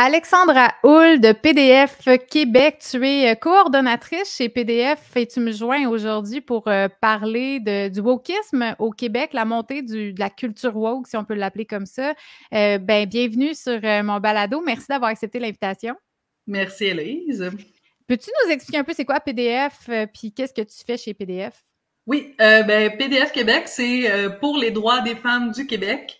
Alexandra Hull de PDF Québec, tu es euh, coordonnatrice chez PDF et tu me joins aujourd'hui pour euh, parler de, du wokisme au Québec, la montée du, de la culture woke, si on peut l'appeler comme ça. Euh, ben, bienvenue sur mon balado. Merci d'avoir accepté l'invitation. Merci, Héloïse. Peux-tu nous expliquer un peu c'est quoi PDF puis qu'est-ce que tu fais chez PDF? Oui, ben, PDF Québec, c'est pour les droits des femmes du Québec.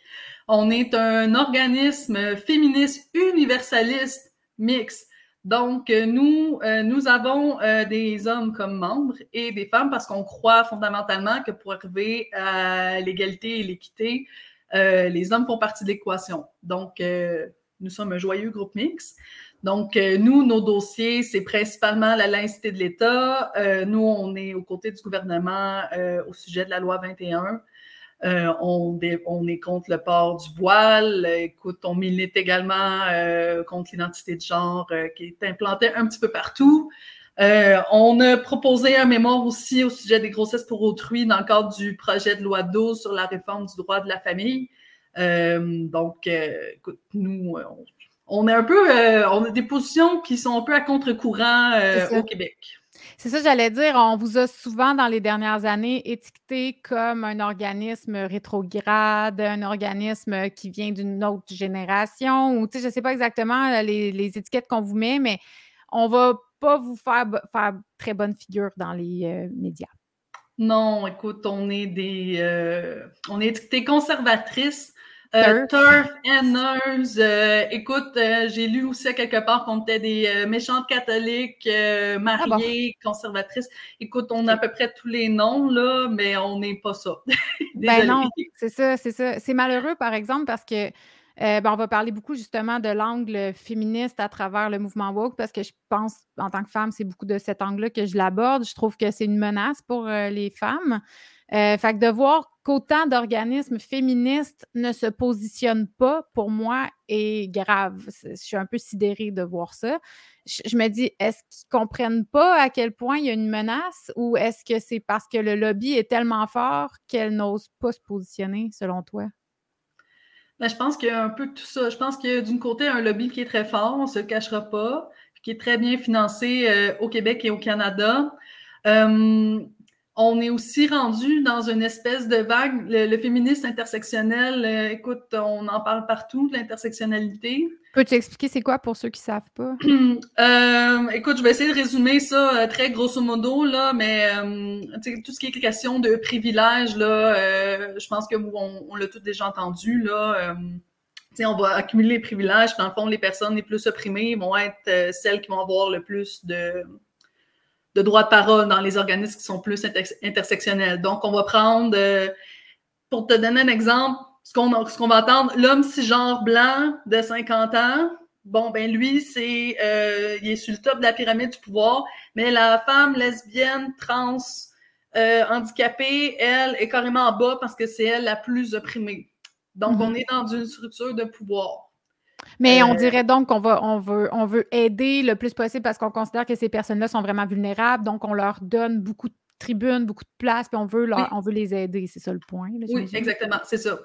On est un organisme féministe universaliste mixte. Donc, nous, euh, nous avons euh, des hommes comme membres et des femmes parce qu'on croit fondamentalement que pour arriver à l'égalité et l'équité, euh, les hommes font partie de l'équation. Donc, nous sommes un joyeux groupe mixte. Donc, nous, nos dossiers, c'est principalement la laïcité de l'État. nous, on est aux côtés du gouvernement au sujet de la loi 21. Euh, on, est contre le port du voile. Écoute, on milite également euh, contre l'identité de genre euh, qui est implantée un petit peu partout. on a proposé un mémoire aussi au sujet des grossesses pour autrui dans le cadre du projet de loi 12 sur la réforme du droit de la famille. donc, écoute, nous, on, est un peu, on a des positions qui sont un peu à contre-courant au Québec. C'est ça, j'allais dire. On vous a souvent, dans les dernières années, étiqueté comme un organisme rétrograde, un organisme qui vient d'une autre génération, ou je ne sais pas exactement euh, les, étiquettes qu'on vous met, mais on ne va pas vous faire, faire très bonne figure dans les euh, médias. Non, écoute, on est des. Euh, on est étiqueté conservatrice euh, turf and Nerves. Euh, écoute, euh, j'ai lu aussi quelque part qu'on était des méchantes catholiques, ah mariées, conservatrices. Écoute, on a à peu près tous les noms, là, mais on n'est pas ça. ben non, c'est ça, c'est ça. C'est malheureux, par exemple, parce que ben, on va parler beaucoup justement de l'angle féministe à travers le mouvement woke parce que je pense, en tant que femme, c'est beaucoup de cet angle-là que je l'aborde. Je trouve que c'est une menace pour les femmes. Euh, fait que de voir qu'autant d'organismes féministes ne se positionnent pas, pour moi, est grave. Je suis un peu sidérée de voir ça. Je, me dis, est-ce qu'ils comprennent pas à quel point il y a une menace ou est-ce que c'est parce que le lobby est tellement fort qu'elle n'ose pas se positionner, selon toi? Ben, je pense qu'il y a un peu tout ça. Je pense qu'il y a d'une côté un lobby qui est très fort, on ne se le cachera pas, qui est très bien financé euh, au Québec et au Canada. Euh, on est aussi rendu dans une espèce de vague. Le, féminisme intersectionnel, euh, écoute, on en parle partout, de l'intersectionnalité. Peux-tu expliquer c'est quoi pour ceux qui ne savent pas? Euh, écoute, je vais essayer de résumer ça euh, très grosso modo, là, mais tout ce qui est question de privilèges, là, je pense que on, on l'a tous déjà entendu, là. on va accumuler les privilèges, dans le fond, les personnes les plus opprimées vont être celles qui vont avoir le plus de de droit de parole dans les organismes qui sont plus intersectionnels. Donc, on va prendre, euh, pour te donner un exemple, ce qu'on va entendre, l'homme cisgenre blanc de 50 ans, bon, ben lui, c'est euh, il est sur le top de la pyramide du pouvoir, mais la femme lesbienne, trans, euh, handicapée, elle est carrément en bas parce que c'est elle la plus opprimée. Donc, mm-hmm. on est dans une structure de pouvoir. Mais on euh, dirait donc qu'on va, on veut, on veut aider le plus possible parce qu'on considère que ces personnes-là sont vraiment vulnérables. Donc, on leur donne beaucoup de tribunes, beaucoup de place, puis on veut, on veut les aider. C'est ça le point. oui, exactement, c'est ça.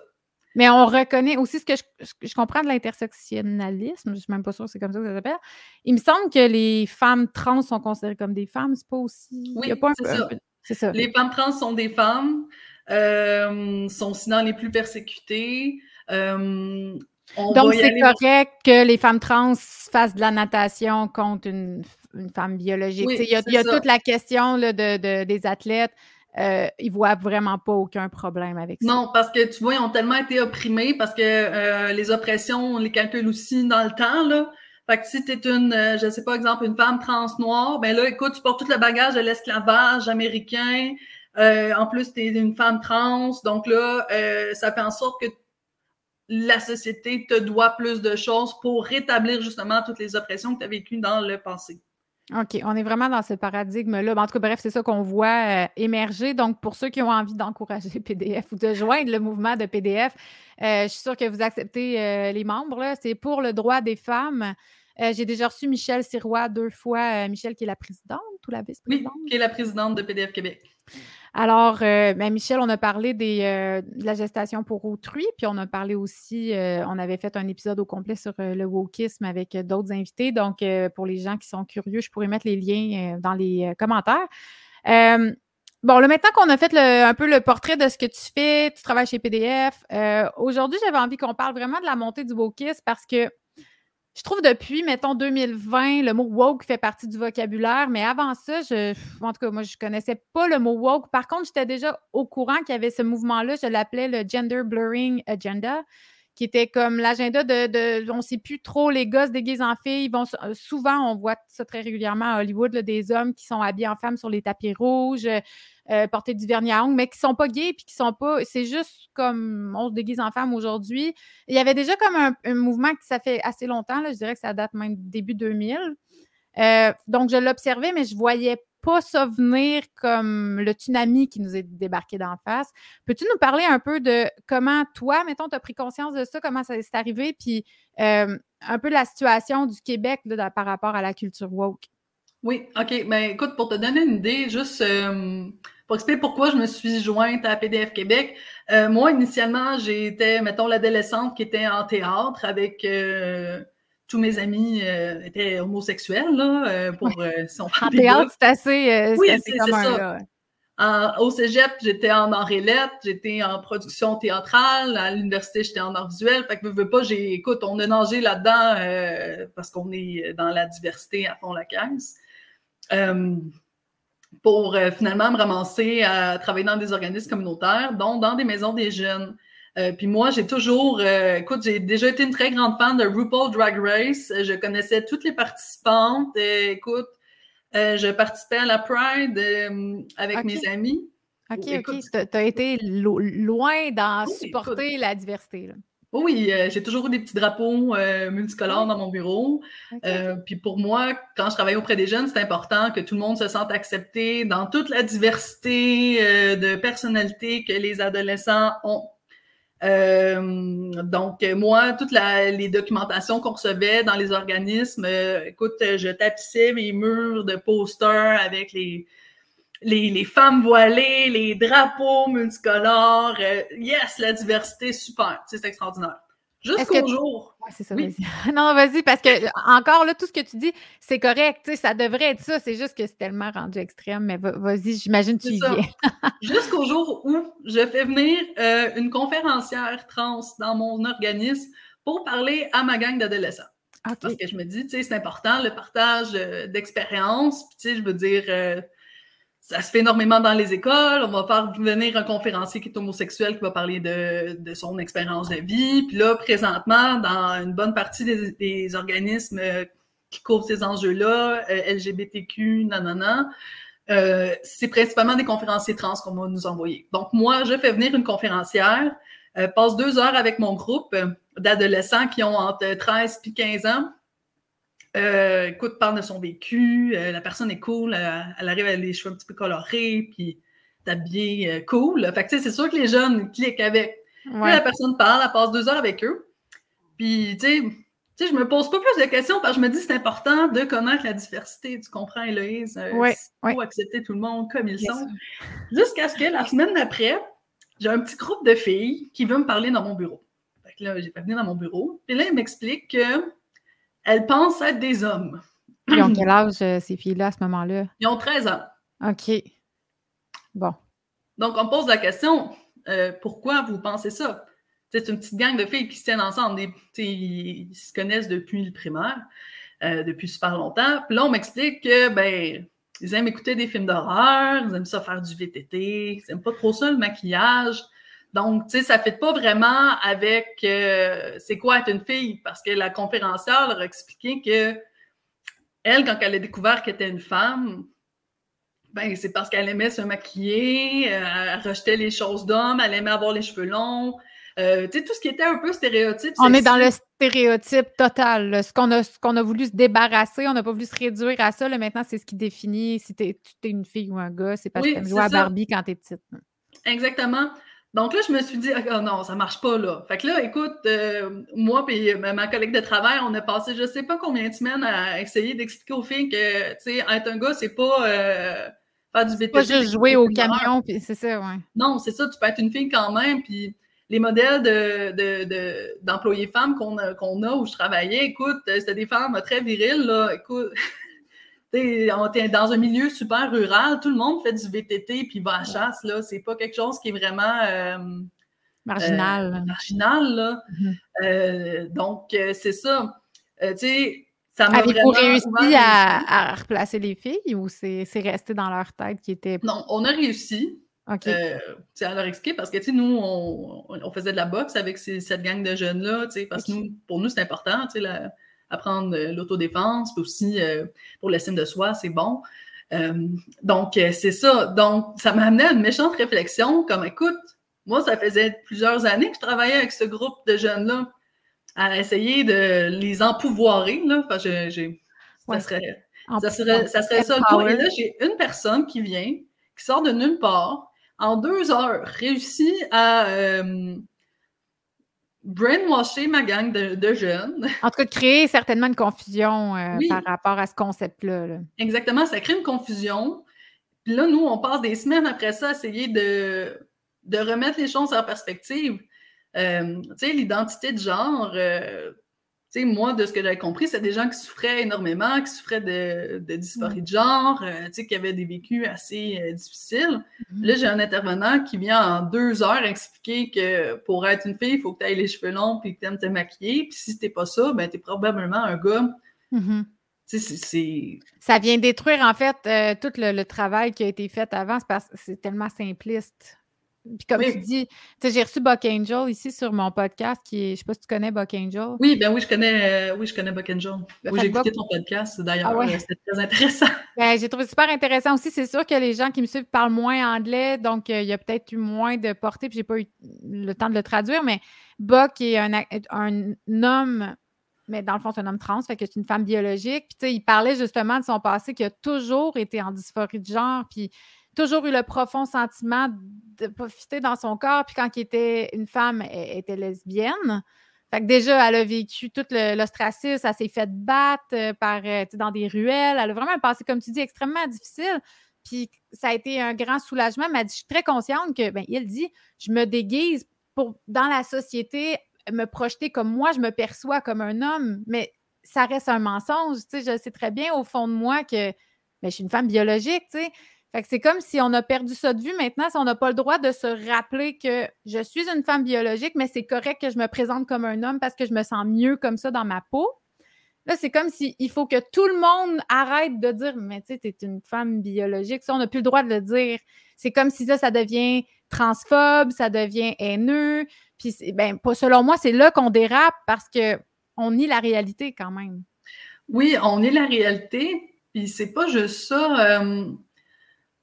Mais on reconnaît aussi ce que je, comprends de l'intersectionnalisme, je ne suis même pas sûre que c'est comme ça que ça s'appelle. Il me semble que les femmes trans sont considérées comme des femmes, c'est pas aussi. Oui, c'est ça. Les femmes trans sont des femmes, euh, sont dans les plus persécutées. Euh, donc, c'est correct que les femmes trans fassent de la natation contre une, femme biologique. il y a, toute la question de, des athlètes. Euh, ils ne voient vraiment pas aucun problème avec ça. Non, parce que tu vois, ils ont tellement été opprimés parce que euh, les oppressions, on les calcule aussi dans le temps. Là. Fait que si tu es une, euh, je ne sais pas, exemple, une femme trans noire, ben là, écoute, tu portes tout le bagage de l'esclavage américain. en plus, tu es une femme trans. Donc là, ça fait en sorte que la société te doit plus de choses pour rétablir justement toutes les oppressions que tu as vécues dans le passé. OK, on est vraiment dans ce paradigme-là. En tout cas, bref, c'est ça qu'on voit euh, émerger. Donc, pour ceux qui ont envie d'encourager PDF ou de joindre le mouvement de PDF, euh, je suis sûre que vous acceptez euh, les membres. C'est pour le droit des femmes. J'ai déjà reçu Michel Sirois deux fois. Michel, qui est la présidente ou la vice-présidente? Oui, qui est la présidente de PDF Québec. Alors, euh, ben, Michel, on a parlé euh, de la gestation pour autrui, puis on a parlé aussi, euh, on avait fait un épisode au complet sur le wokisme avec d'autres invités. Donc, pour les gens qui sont curieux, je pourrais mettre les liens dans les commentaires. bon, là, maintenant qu'on a fait un peu le portrait de ce que tu fais, tu travailles chez PDF, aujourd'hui, j'avais envie qu'on parle vraiment de la montée du wokisme parce que je trouve depuis, mettons, 2020, le mot woke fait partie du vocabulaire, mais avant ça, je, en tout cas, moi, je connaissais pas le mot woke. Par contre, j'étais déjà au courant qu'il y avait ce mouvement-là, je l'appelais le Gender Blurring Agenda, qui était comme l'agenda de, on ne sait plus trop, les gosses déguisés en filles. Vont, souvent, on voit ça très régulièrement à Hollywood, des hommes qui sont habillés en femmes sur les tapis rouges, euh, porter du vernis à ongles, mais qui sont pas gays puis qui sont pas. C'est juste comme on se déguise en femme aujourd'hui. Il y avait déjà comme un, mouvement qui ça fait assez longtemps, là, je dirais que ça date même début 2000. Euh, donc, je l'observais, mais je voyais pas ça venir comme le tsunami qui nous est débarqué d'en face. Peux-tu nous parler un peu de comment toi, mettons, tu as pris conscience de ça, comment ça s'est arrivé, puis euh, un peu la situation du Québec par rapport à la culture woke? Oui, OK. Ben, écoute, pour te donner une idée, juste pour expliquer pourquoi je me suis jointe à PDF Québec, euh, moi, initialement, j'étais, mettons, l'adolescente qui était en théâtre avec euh, tous mes amis étaient homosexuels, là, pour si on En théâtre, c'est assez, oui, c'est commun, au cégep, j'étais en art et j'étais en production théâtrale. À l'université, j'étais en art visuel. Fait que, veux, veux pas, j'ai, écoute, on a nagé là-dedans parce qu'on est dans la diversité à fond la caisse. Euh, pour euh, finalement me ramasser à travailler dans des organismes communautaires, dont dans des maisons des jeunes. Euh, puis moi, j'ai toujours, écoute, j'ai déjà été une très grande fan de RuPaul Drag Race. Je connaissais toutes les participantes. écoute, je participais à la Pride avec mes amis. OK, OK. Tu as été loin dans supporter la diversité. Là. Oui, euh, j'ai toujours eu des petits drapeaux euh, multicolores dans mon bureau. Euh, puis pour moi, quand je travaille auprès des jeunes, c'est important que tout le monde se sente accepté dans toute la diversité de personnalités que les adolescents ont. donc, moi, toutes les documentations qu'on recevait dans les organismes, écoute, je tapissais mes murs de posters avec les, les, femmes voilées, les drapeaux multicolores. Euh, yes, la diversité, super. C'est extraordinaire. Jusqu'au jour. c'est ça, vas-y. non, vas-y, parce que encore là, tout ce que tu dis, c'est correct. Ça devrait être ça. C'est juste que c'est tellement rendu extrême. Mais vas-y, j'imagine que tu y viens. Jusqu'au jour où je fais venir euh, une conférencière trans dans mon organisme pour parler à ma gang d'adolescents. Parce que je me dis, tu sais, c'est important le partage euh, d'expérience. tu sais, je veux dire, ça se fait énormément dans les écoles. On va faire venir un conférencier qui est homosexuel qui va parler de, de son expérience de vie. Puis là, présentement, dans une bonne partie des, organismes euh, qui couvrent ces enjeux-là, euh, LGBTQ, nanana, euh, c'est principalement des conférenciers trans qu'on va nous envoyer. Donc, moi, je fais venir une conférencière, euh, passe deux heures avec mon groupe d'adolescents qui ont entre 13 et 15 ans euh, écoute, parle de son vécu, euh, la personne est cool, elle, arrive avec les cheveux un petit peu colorés, puis habillée euh, cool. Fait que, c'est sûr que les jeunes cliquent avec. la personne parle, elle passe deux heures avec eux. Puis, tu sais, je me pose pas plus de questions parce que je me dis c'est important de connaître la diversité. Tu comprends, Héloïse? Il faut accepter tout le monde comme ils sont. Jusqu'à ce que la semaine d'après, j'ai un petit groupe de filles qui veut me parler dans mon bureau. Fait que là, j'ai pas venu dans mon bureau. Puis là, ils m'expliquent que elles pensent être des hommes. Ils ont quel âge, euh, ces filles-là, à ce moment-là? Ils ont 13 ans. OK. Bon. Donc, on pose la question, euh, pourquoi vous pensez ça? C'est une petite gang de filles qui se tiennent ensemble. ils se connaissent depuis le primaire, euh, depuis super longtemps. Puis là, on m'explique que, ben, ils aiment écouter des films d'horreur, ils aiment ça faire du VTT, ils n'aiment pas trop ça, le maquillage. Donc, tu sais, ça ne fait pas vraiment avec euh, c'est quoi être une fille, parce que la conférencière leur a expliqué que elle, quand elle a découvert qu'elle était une femme, ben, c'est parce qu'elle aimait se maquiller, euh, elle rejetait les choses d'hommes, elle aimait avoir les cheveux longs. Euh, tu sais, tout ce qui était un peu stéréotype. On est dans le stéréotype total. Ce qu'on a, qu'on a voulu se débarrasser, on n'a pas voulu se réduire à ça. Là, maintenant, c'est ce qui définit si tu es, une fille ou un gars. C'est parce que tu joues à Barbie quand tu es petite. Exactement. Donc là, je me suis dit, oh non, ça marche pas là. Fait que là, écoute, euh, moi et ma collègue de travail, on a passé je sais pas combien de semaines à essayer d'expliquer aux filles que, tu sais, être un gars, c'est pas euh, faire du VTT. Pas juste jouer au camion, puis c'est ça, ouais. Non, c'est ça, tu peux être une fille quand même, puis les modèles de, d'employés femmes qu'on a, qu'on a où je travaillais, écoute, c'était des femmes très viriles, là, écoute. dans un milieu super rural, tout le monde fait du VTT puis va à la chasse, là. C'est pas quelque chose qui est vraiment euh, marginal. Euh, marginal, là. Mm-hmm. Euh, donc, c'est ça. tu sais, ça m'a Avez-vous réussi à, replacer les filles ou c'est, resté dans leur tête qui était. Non, on a réussi. OK. à leur expliquer parce que, tu sais, nous, on, faisait de la boxe avec cette gang de jeunes-là, tu sais, parce que pour nous, c'est important, tu sais, la, apprendre euh, l'autodéfense, puis aussi euh, pour l'estime de soi, c'est bon. Euh, donc, c'est ça. Donc, ça m'a amené à une méchante réflexion, comme écoute, moi, ça faisait plusieurs années que je travaillais avec ce groupe de jeunes-là à essayer de les empouvoirer. Là. Enfin, ça, serait, ça, serait, ça serait ça le Et là, j'ai une personne qui vient, qui sort de nulle part, en deux heures, réussit à brainwasher ma gang de, jeunes. En tout cas, créer certainement une confusion euh, par rapport à ce concept-là. Exactement, ça crée une confusion. Puis là, nous, on passe des semaines après ça à essayer de, de remettre les choses en perspective. Euh, tu sais, l'identité de genre, euh, sais, moi, de ce que j'avais compris, c'est des gens qui souffraient énormément, qui souffraient de, dysphorie de genre, euh, tu sais, qui avaient des vécus assez euh, difficiles. Mm-hmm. Là, j'ai un intervenant qui vient en deux heures expliquer que pour être une fille, il faut que tu aies les cheveux longs puis que tu aimes te maquiller. Puis si t'es pas ça, ben, tu es probablement un gars. Mm-hmm. C'est... Ça vient détruire, en fait, euh, tout le, travail qui a été fait avant, parce que c'est tellement simpliste. Puis comme tu dis, j'ai reçu Buck Angel ici sur mon podcast, qui est, je sais pas si tu connais Buck Angel. Oui, ben oui, je connais, euh, oui, je connais Buck Angel. Oui, j'ai écouté ton podcast d'ailleurs, ah c'était très intéressant. Ben, j'ai trouvé super intéressant aussi. C'est sûr que les gens qui me suivent parlent moins anglais, donc euh, il y a peut-être eu moins de portée, puis j'ai pas eu le temps de le traduire, mais Buck est un, un homme mais dans le fond, c'est un homme trans, fait que c'est une femme biologique. Puis, tu sais, il parlait justement de son passé qui a toujours été en dysphorie de genre. Puis, toujours eu le profond sentiment de profiter dans son corps. Puis quand il était une femme, elle, était lesbienne. Fait que déjà, elle a vécu tout l'ostracisme, elle s'est fait battre euh, par, euh, dans des ruelles. Elle a vraiment passé, comme tu dis, extrêmement difficile. Puis ça a été un grand soulagement. Elle m'a dit, je suis très consciente que, ben, il dit, je me déguise pour, dans la société, me projeter comme moi, je me perçois comme un homme, mais ça reste un mensonge. Tu sais, je sais très bien au fond de moi que ben, je suis une femme biologique, tu sais. Fait que c'est comme si on a perdu ça de vue maintenant, si on n'a pas le droit de se rappeler que je suis une femme biologique, mais c'est correct que je me présente comme un homme parce que je me sens mieux comme ça dans ma peau. Là, c'est comme s'il faut que tout le monde arrête de dire Mais tu sais, tu es une femme biologique. Ça, on n'a plus le droit de le dire. C'est comme si là, ça devient transphobe, ça devient haineux. Puis, ben, selon moi, c'est là qu'on dérape parce qu'on nie la réalité quand même. Oui, on nie la réalité. Puis, c'est pas juste ça. Euh,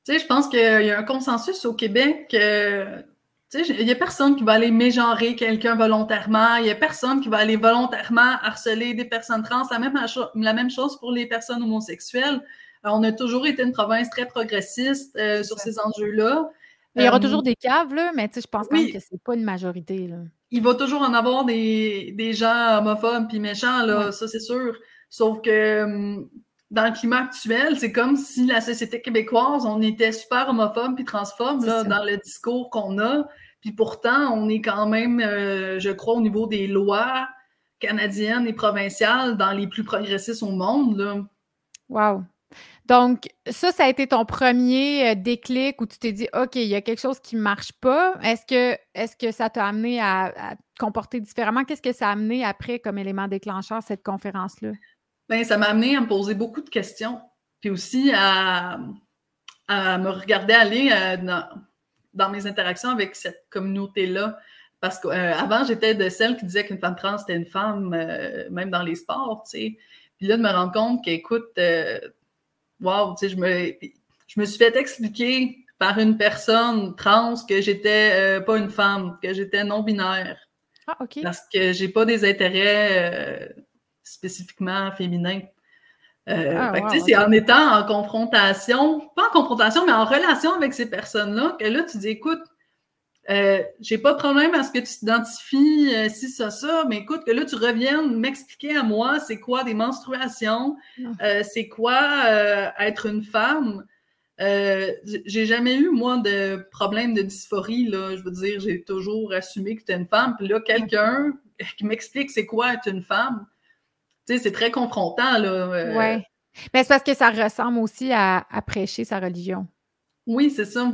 tu sais, je pense qu'il y a un consensus au Québec. Euh, tu sais, il n'y a personne qui va aller mégenrer quelqu'un volontairement. Il n'y a personne qui va aller volontairement harceler des personnes trans. La même, la même chose pour les personnes homosexuelles. Euh, on a toujours été une province très progressiste euh, sur ces enjeux-là. Il y aura toujours des caves, là, mais je pense même que ce n'est pas une majorité. Là. Il va toujours en avoir des, des gens homophobes puis méchants, là, ça c'est sûr. Sauf que hum, dans le climat actuel, c'est comme si la société québécoise, on était super homophobe puis transphobe là, dans le discours qu'on a. Puis pourtant, on est quand même, euh, je crois, au niveau des lois canadiennes et provinciales, dans les plus progressistes au monde. Là. Wow. Donc, ça, ça a été ton premier euh, déclic où tu t'es dit, OK, il y a quelque chose qui ne marche pas. Est-ce que, est que ça t'a amené à, à, te comporter différemment? Qu'est-ce que ça a amené après comme élément déclencheur, cette conférence-là? Ben, ça m'a amené à me poser beaucoup de questions, puis aussi à, me regarder aller euh, dans, mes interactions avec cette communauté-là. Parce qu'avant, euh, j'étais de celle qui disait qu'une femme trans, c'était une femme, euh, même dans les sports, tu sais. Puis là, de me rendre compte qu'écoute, wow, tu sais, je me, je me suis fait expliquer par une personne trans que j'étais pas une femme, que j'étais non-binaire. Ah, OK. Parce que j'ai pas des intérêts spécifiquement féminin. Euh, ah, c'est en étant en confrontation, pas en confrontation, mais en relation avec ces personnes-là, que là, tu dis, écoute, euh, j'ai pas de problème à ce que tu t'identifies euh, si ça, ça, mais écoute, que là, tu reviennes m'expliquer à moi c'est quoi des menstruations, ah. c'est quoi être une femme. Euh, j'ai jamais eu, moi, de problème de dysphorie, là. Je veux dire, j'ai toujours assumé que tu es une femme. Puis là, quelqu'un qui m'explique c'est quoi être une femme, tu sais, c'est très confrontant, là. Euh. Oui. Mais c'est parce que ça ressemble aussi à, prêcher sa religion. Oui, c'est ça.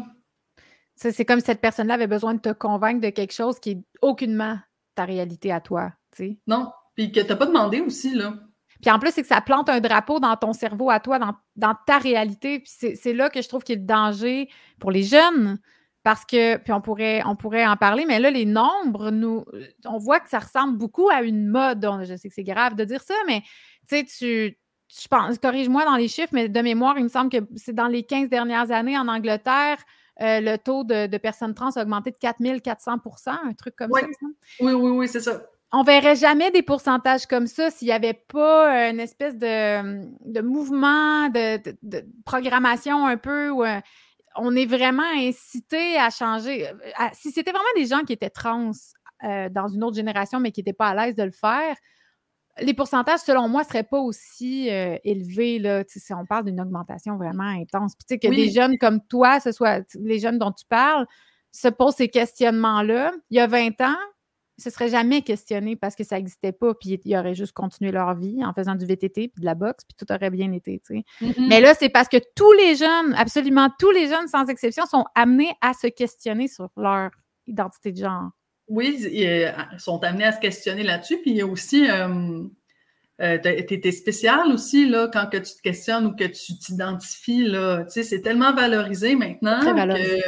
C'est comme si cette personne-là avait besoin de te convaincre de quelque chose qui est aucunement ta réalité à toi, tu sais. Non, puis que t'as pas demandé aussi, là. Puis en plus, c'est que ça plante un drapeau dans ton cerveau à toi, dans, ta réalité. Puis c'est là que je trouve qu'il y a le danger pour les jeunes. Parce que, puis on pourrait, on pourrait en parler, mais là, les nombres, nous, on voit que ça ressemble beaucoup à une mode. Je sais que c'est grave de dire ça, mais tu sais, tu, je pense, corrige-moi dans les chiffres, mais de mémoire, il me semble que c'est dans les 15 dernières années en Angleterre, euh, le taux de, personnes trans a augmenté de 4400% un truc comme ça. Oui, oui, oui, c'est ça on verrait jamais des pourcentages comme ça s'il n'y avait pas une espèce de, mouvement, de, programmation un peu où euh, on est vraiment incité à changer. Euh, si c'était vraiment des gens qui étaient trans euh, dans une autre génération, mais qui n'étaient pas à l'aise de le faire, les pourcentages, selon moi, ne seraient pas aussi élevés. Là, si on parle d'une augmentation vraiment intense. Puis, que des jeunes comme toi, ce soit les jeunes dont tu parles, se posent ces questionnements-là. Il y a 20 ans, se seraient jamais questionnés parce que ça n'existait pas, puis ils auraient juste continué leur vie en faisant du VTT puis de la boxe, puis tout aurait bien été. Mm-hmm. Mais là, c'est parce que tous les jeunes, absolument tous les jeunes, sans exception, sont amenés à se questionner sur leur identité de genre. Oui, ils sont amenés à se questionner là-dessus. Puis il y a aussi, euh, euh, spécial aussi, là, quand que tu te questionnes ou que tu t'identifies, là. Tu sais, c'est tellement valorisé maintenant Très valorisé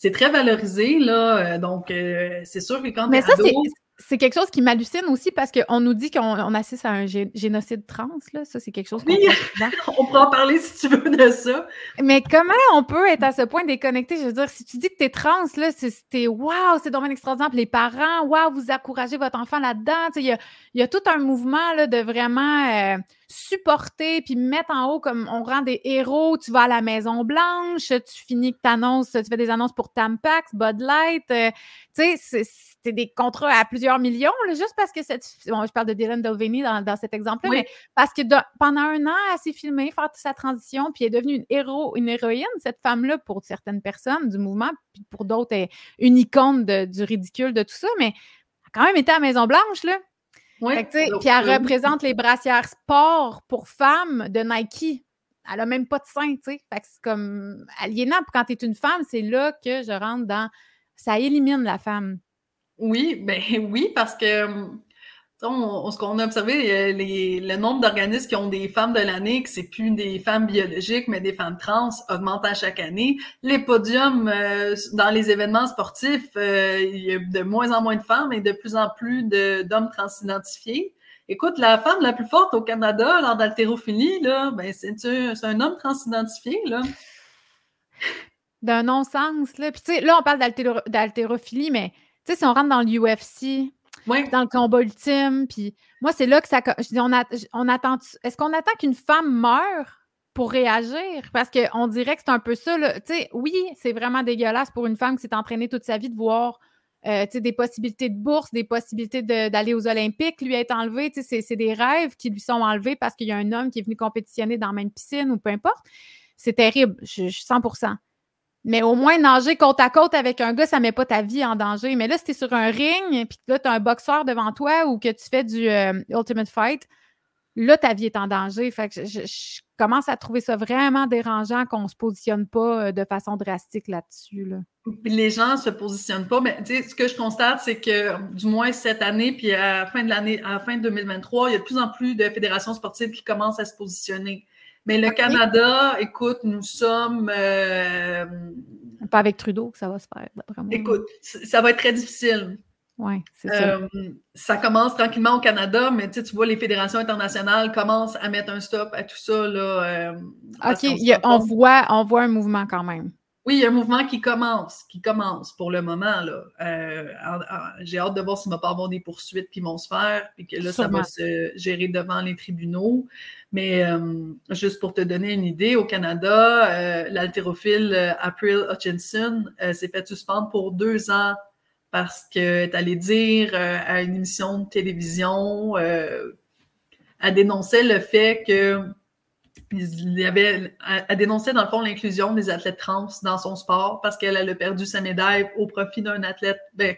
c'est très valorisé, là. Euh, donc, euh, c'est sûr que quand Mais ça, c'est quelque chose qui m'hallucine aussi parce qu'on nous dit qu'on assiste à un génocide trans, là. Ça, c'est quelque chose qu'on on pourra en parler si tu veux de ça. Mais comment on peut être à ce point déconnecté? Je veux dire, si tu dis que tu es trans, là, c'est waouh, c'est dommage extraordinaire. les parents, waouh, vous encouragez votre enfant là-dedans. Il y a, y a, tout un mouvement là, de vraiment euh, supporter puis mettre en haut comme on rend des héros. Tu vas à la Maison Blanche, tu finis que tu annonces, tu fais des annonces pour Tampax, Bud Light. Euh, tu sais, c'est des contrats à plusieurs millions, juste parce que cette. Bon, je parle de Dylan Mulvaney dans, dans cet exemple-là, mais parce que pendant un an, elle s'est filmée, faire sa transition, puis elle est devenue une héros, une héroïne, cette femme-là, pour certaines personnes du mouvement, puis pour d'autres, une icône du ridicule de tout ça, mais elle a quand même été à la Maison-Blanche, là. Oui. puis elle représente les brassières sport pour femmes de Nike. Elle a même pas de sein, tu sais. Fait que c'est comme aliénant. Quand tu es une femme, c'est là que je rentre dans. Ça élimine la femme. Oui, ben oui, parce que on, ce qu'on a observé, euh, le nombre d'organismes qui ont des femmes de l'année, que c'est plus des femmes biologiques, mais des femmes trans, augmente à chaque année. Les podiums euh, dans les événements sportifs, euh, il y a de moins en moins de femmes et de plus en plus d'hommes transidentifiés. Écoute, la femme la plus forte au Canada lors d'haltérophilie, là, ben c'est un homme transidentifié, là. D'un non-sens, là. Puis tu sais, là, on parle d'haltérophilie, mais tu sais, si on rentre dans l'UFC, dans le combat ultime, puis moi, c'est là que ça. Je dis, on, attend. Est-ce qu'on attend qu'une femme meure pour réagir? Parce qu'on dirait que c'est un peu ça. Tu sais, oui, c'est vraiment dégueulasse pour une femme qui s'est entraînée toute sa vie de voir euh, des possibilités de bourse, des possibilités d'aller aux Olympiques, lui être enlevé. C'est des rêves qui lui sont enlevés parce qu'il y a un homme qui est venu compétitionner dans la même piscine ou peu importe. C'est terrible, je, suis 100 mais au moins, nager côte à côte avec un gars, ça ne met pas ta vie en danger. Mais là, si tu es sur un ring, puis là, tu as un boxeur devant toi ou que tu fais du euh, Ultimate Fight, là, ta vie est en danger. Fait que je, commence à trouver ça vraiment dérangeant qu'on ne se positionne pas euh, de façon drastique là-dessus. Là. Les gens ne se positionnent pas, mais ce que je constate, c'est que du moins cette année, puis à la fin de l'année, à la fin de 2023, il y a de plus en plus de fédérations sportives qui commencent à se positionner. Mais le Canada, écoute, nous sommes. Euh, pas avec Trudeau que ça va se faire, Écoute, ça va être très difficile. Oui, c'est ça. Euh, ça commence tranquillement au Canada, mais tu vois, les fédérations internationales commencent à mettre un stop à tout ça. Là, euh, OK, on, voit, on voit un mouvement quand même. Oui, il y a un mouvement qui commence, qui commence pour le moment. Là. Euh, j'ai hâte de voir s'il va pas avoir des poursuites qui vont se faire, et que là, ça va se gérer devant les tribunaux. Mais euh, juste pour te donner une idée, au Canada, euh, l'haltérophile April Hutchinson s'est fait suspendre pour deux ans parce qu'elle est allée dire à une émission de télévision, elle dénonçait le fait que il avait, elle dénonçait dans le fond l'inclusion des athlètes trans dans son sport parce qu'elle a perdu sa médaille au profit d'un athlète, ben,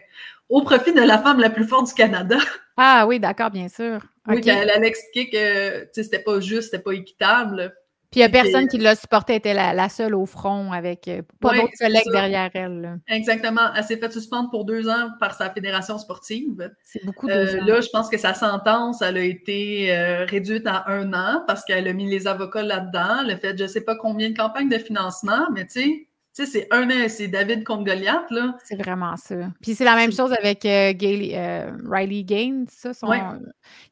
au profit de la femme la plus forte du Canada. Ah oui, d'accord, bien sûr. Oui, elle, elle, a expliqué que c'était pas juste, c'était pas équitable. Puis il n'y a personne qui l'a supporté, elle était la, seule au front avec euh, pas d'autres collègues derrière elle. Exactement. Elle s'est fait suspendre pour deux ans par sa fédération sportive. C'est beaucoup de euh, Là, je pense que sa sentence, elle a été euh, réduite à un an parce qu'elle a mis les avocats là-dedans. Le fait, je ne sais pas combien de campagnes de financement, mais tu sais, c'est un an, c'est David contre Goliath, là. C'est vraiment ça. Puis c'est la même chose avec Riley Gaines, ça, son,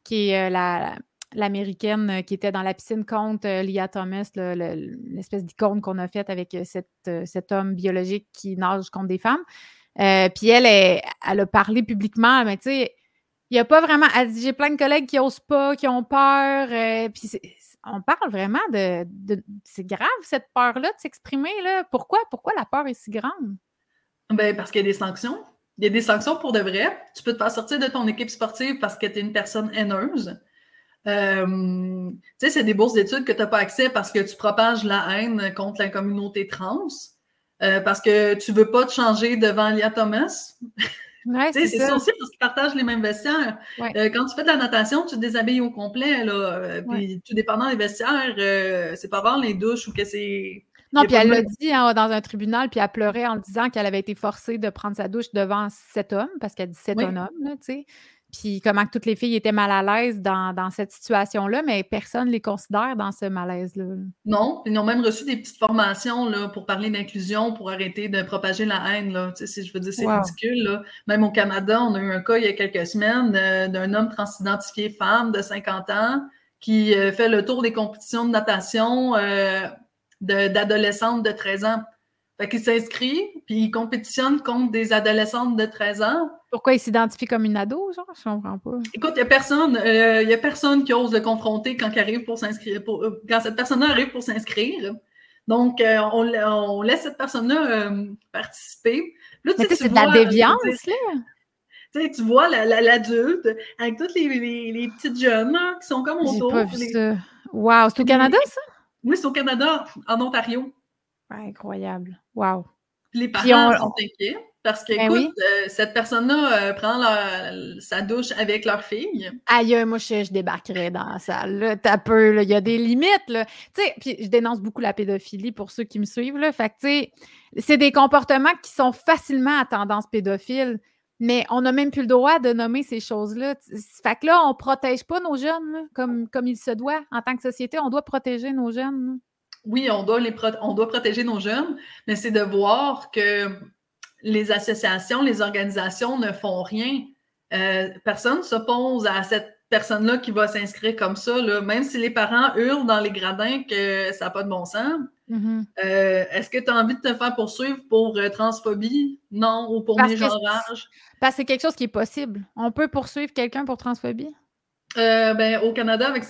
qui est la l'américaine euh, qui était dans la piscine contre euh, Lia Thomas, l'espèce d'icône qu'on a faite avec euh, cet homme biologique qui nage contre des femmes. puis elle, elle, a parlé publiquement, mais tu sais, il n'y a pas vraiment. Elle dit J'ai plein de collègues qui n'osent pas, qui ont peur. puis on parle vraiment de. c'est grave, cette peur-là, de s'exprimer. Pourquoi? Pourquoi la peur est si grande? Ben, parce qu'il y a des sanctions. Il y a des sanctions pour de vrai. Tu peux te faire sortir de ton équipe sportive parce que tu es une personne haineuse. Euh, tu sais, c'est des bourses d'études que tu n'as pas accès parce que tu propages la haine contre la communauté trans, euh, parce que tu ne veux pas te changer devant Lia Thomas. c'est ça. aussi parce qu'ils partagent les mêmes vestiaires. Euh, quand tu fais de la natation, tu te déshabilles au complet. Là, puis tout dépendant des vestiaires, c'est pas voir les douches ou que c'est. Non, puis elle l'a dit hein, dans un tribunal, puis elle pleurait en disant qu'elle avait été forcée de prendre sa douche devant cet homme, parce qu'elle dit c'est un homme, tu sais puis comment toutes les filles étaient mal à l'aise dans, cette situation-là, mais personne ne les considère dans ce malaise-là. Non, ils ont même reçu des petites formations là, pour parler d'inclusion, pour arrêter de propager la haine. Là. Tu sais, je veux dire, c'est ridicule. Là. Même au Canada, on a eu un cas il y a quelques semaines euh, d'un homme transidentifié femme de 50 ans qui euh, fait le tour des compétitions de natation euh, d'adolescentes de, 13 ans. Fait qu'il s'inscrit, puis il compétitionne contre des adolescentes de 13 ans. Pourquoi il s'identifie comme une ado, genre? Je comprends pas. Écoute, il n'y a personne, euh, y a personne qui ose le confronter quand arrive pour s'inscrire, euh, quand cette personne-là arrive pour s'inscrire. Donc, euh, on, laisse cette personne-là participer. Là, c'est de la déviance, là. Tu, tu vois l'adulte avec toutes les, les, petites jeunes qui sont comme autour. Pas vu ça. Wow, c'est au Canada, ça? Oui, c'est au Canada, en Ontario. Incroyable. Wow. les parents sont inquiets. Parce que, ben écoute, euh, cette personne-là euh, prend sa douche avec leur fille. Aïe, moi, je, je, débarquerais dans la salle. Là, t'as peu, il y a des limites. Là. Tu sais, puis je dénonce beaucoup la pédophilie pour ceux qui me suivent. Là. Fait que, tu sais, c'est des comportements qui sont facilement à tendance pédophile, mais on n'a même plus le droit de nommer ces choses-là. Fait que là, on ne protège pas nos jeunes comme, comme il se doit. En tant que société, on doit protéger nos jeunes. Oui, on doit, les on doit protéger nos jeunes, mais c'est de voir que les associations, les organisations ne font rien. Euh, personne ne s'oppose à cette personne-là qui va s'inscrire comme ça, même si les parents hurlent dans les gradins que ça n'a pas de bon sens. Mm-hmm. Euh, est-ce que tu as envie de te faire poursuivre pour euh, transphobie? Non, ou pour mégenrage? Parce que c'est quelque chose qui est possible. On peut poursuivre quelqu'un pour transphobie? ben, au Canada, avec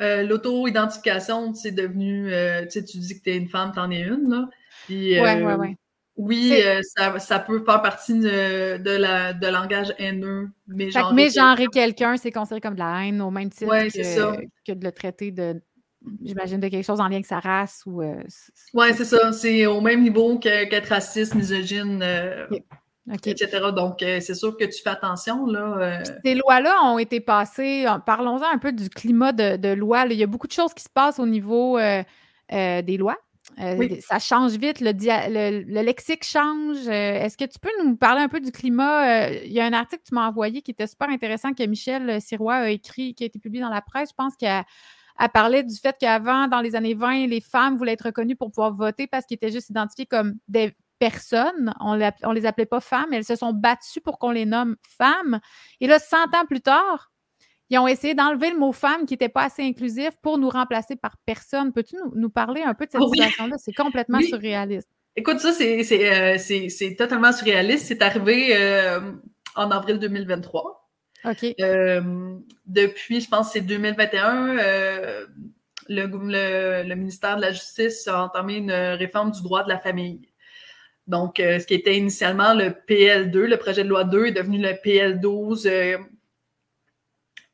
C16, l'auto-identification, c'est devenu, tu dis que tu es une femme, tu en es une, là. Euh, oui, euh, ça, peut faire partie de, la, de langage haineux. Mais genre mégenrer quelqu'un, c'est considéré comme de la haine au même titre que, de le traiter de, j'imagine, de quelque chose en lien avec sa race ou. Euh, oui, c'est ça. C'est au même niveau qu'être raciste, misogyne, etc. Donc, c'est sûr que tu fais attention. Là, Ces lois-là ont été passées. Parlons-en un peu du climat de, de loi. Il y a beaucoup de choses qui se passent au niveau des lois. Euh, ça change vite, le, le, lexique change. Euh, est-ce que tu peux nous parler un peu du climat? Euh, il y a un article que tu m'as envoyé qui était super intéressant que Michel Sirois a écrit, qui a été publié dans la presse. Je pense qu'il a, parlé du fait qu'avant, dans les années 20, les femmes voulaient être reconnues pour pouvoir voter parce qu'ils étaient juste identifiés comme des personnes. On ne les appelait pas femmes. Elles se sont battues pour qu'on les nomme femmes. Et là, 100 ans plus tard, ils ont essayé d'enlever le mot femme qui n'était pas assez inclusif pour nous remplacer par personne. Peux-tu nous, parler un peu de cette situation-là? C'est complètement surréaliste. Écoute, ça, c'est euh, totalement surréaliste. C'est arrivé euh, en avril 2023. OK. Euh, depuis, je pense, c'est 2021, le, le, ministère de la Justice a entamé une réforme du droit de la famille. Donc, ce qui était initialement le PL2, le projet de loi 2, est devenu le PL12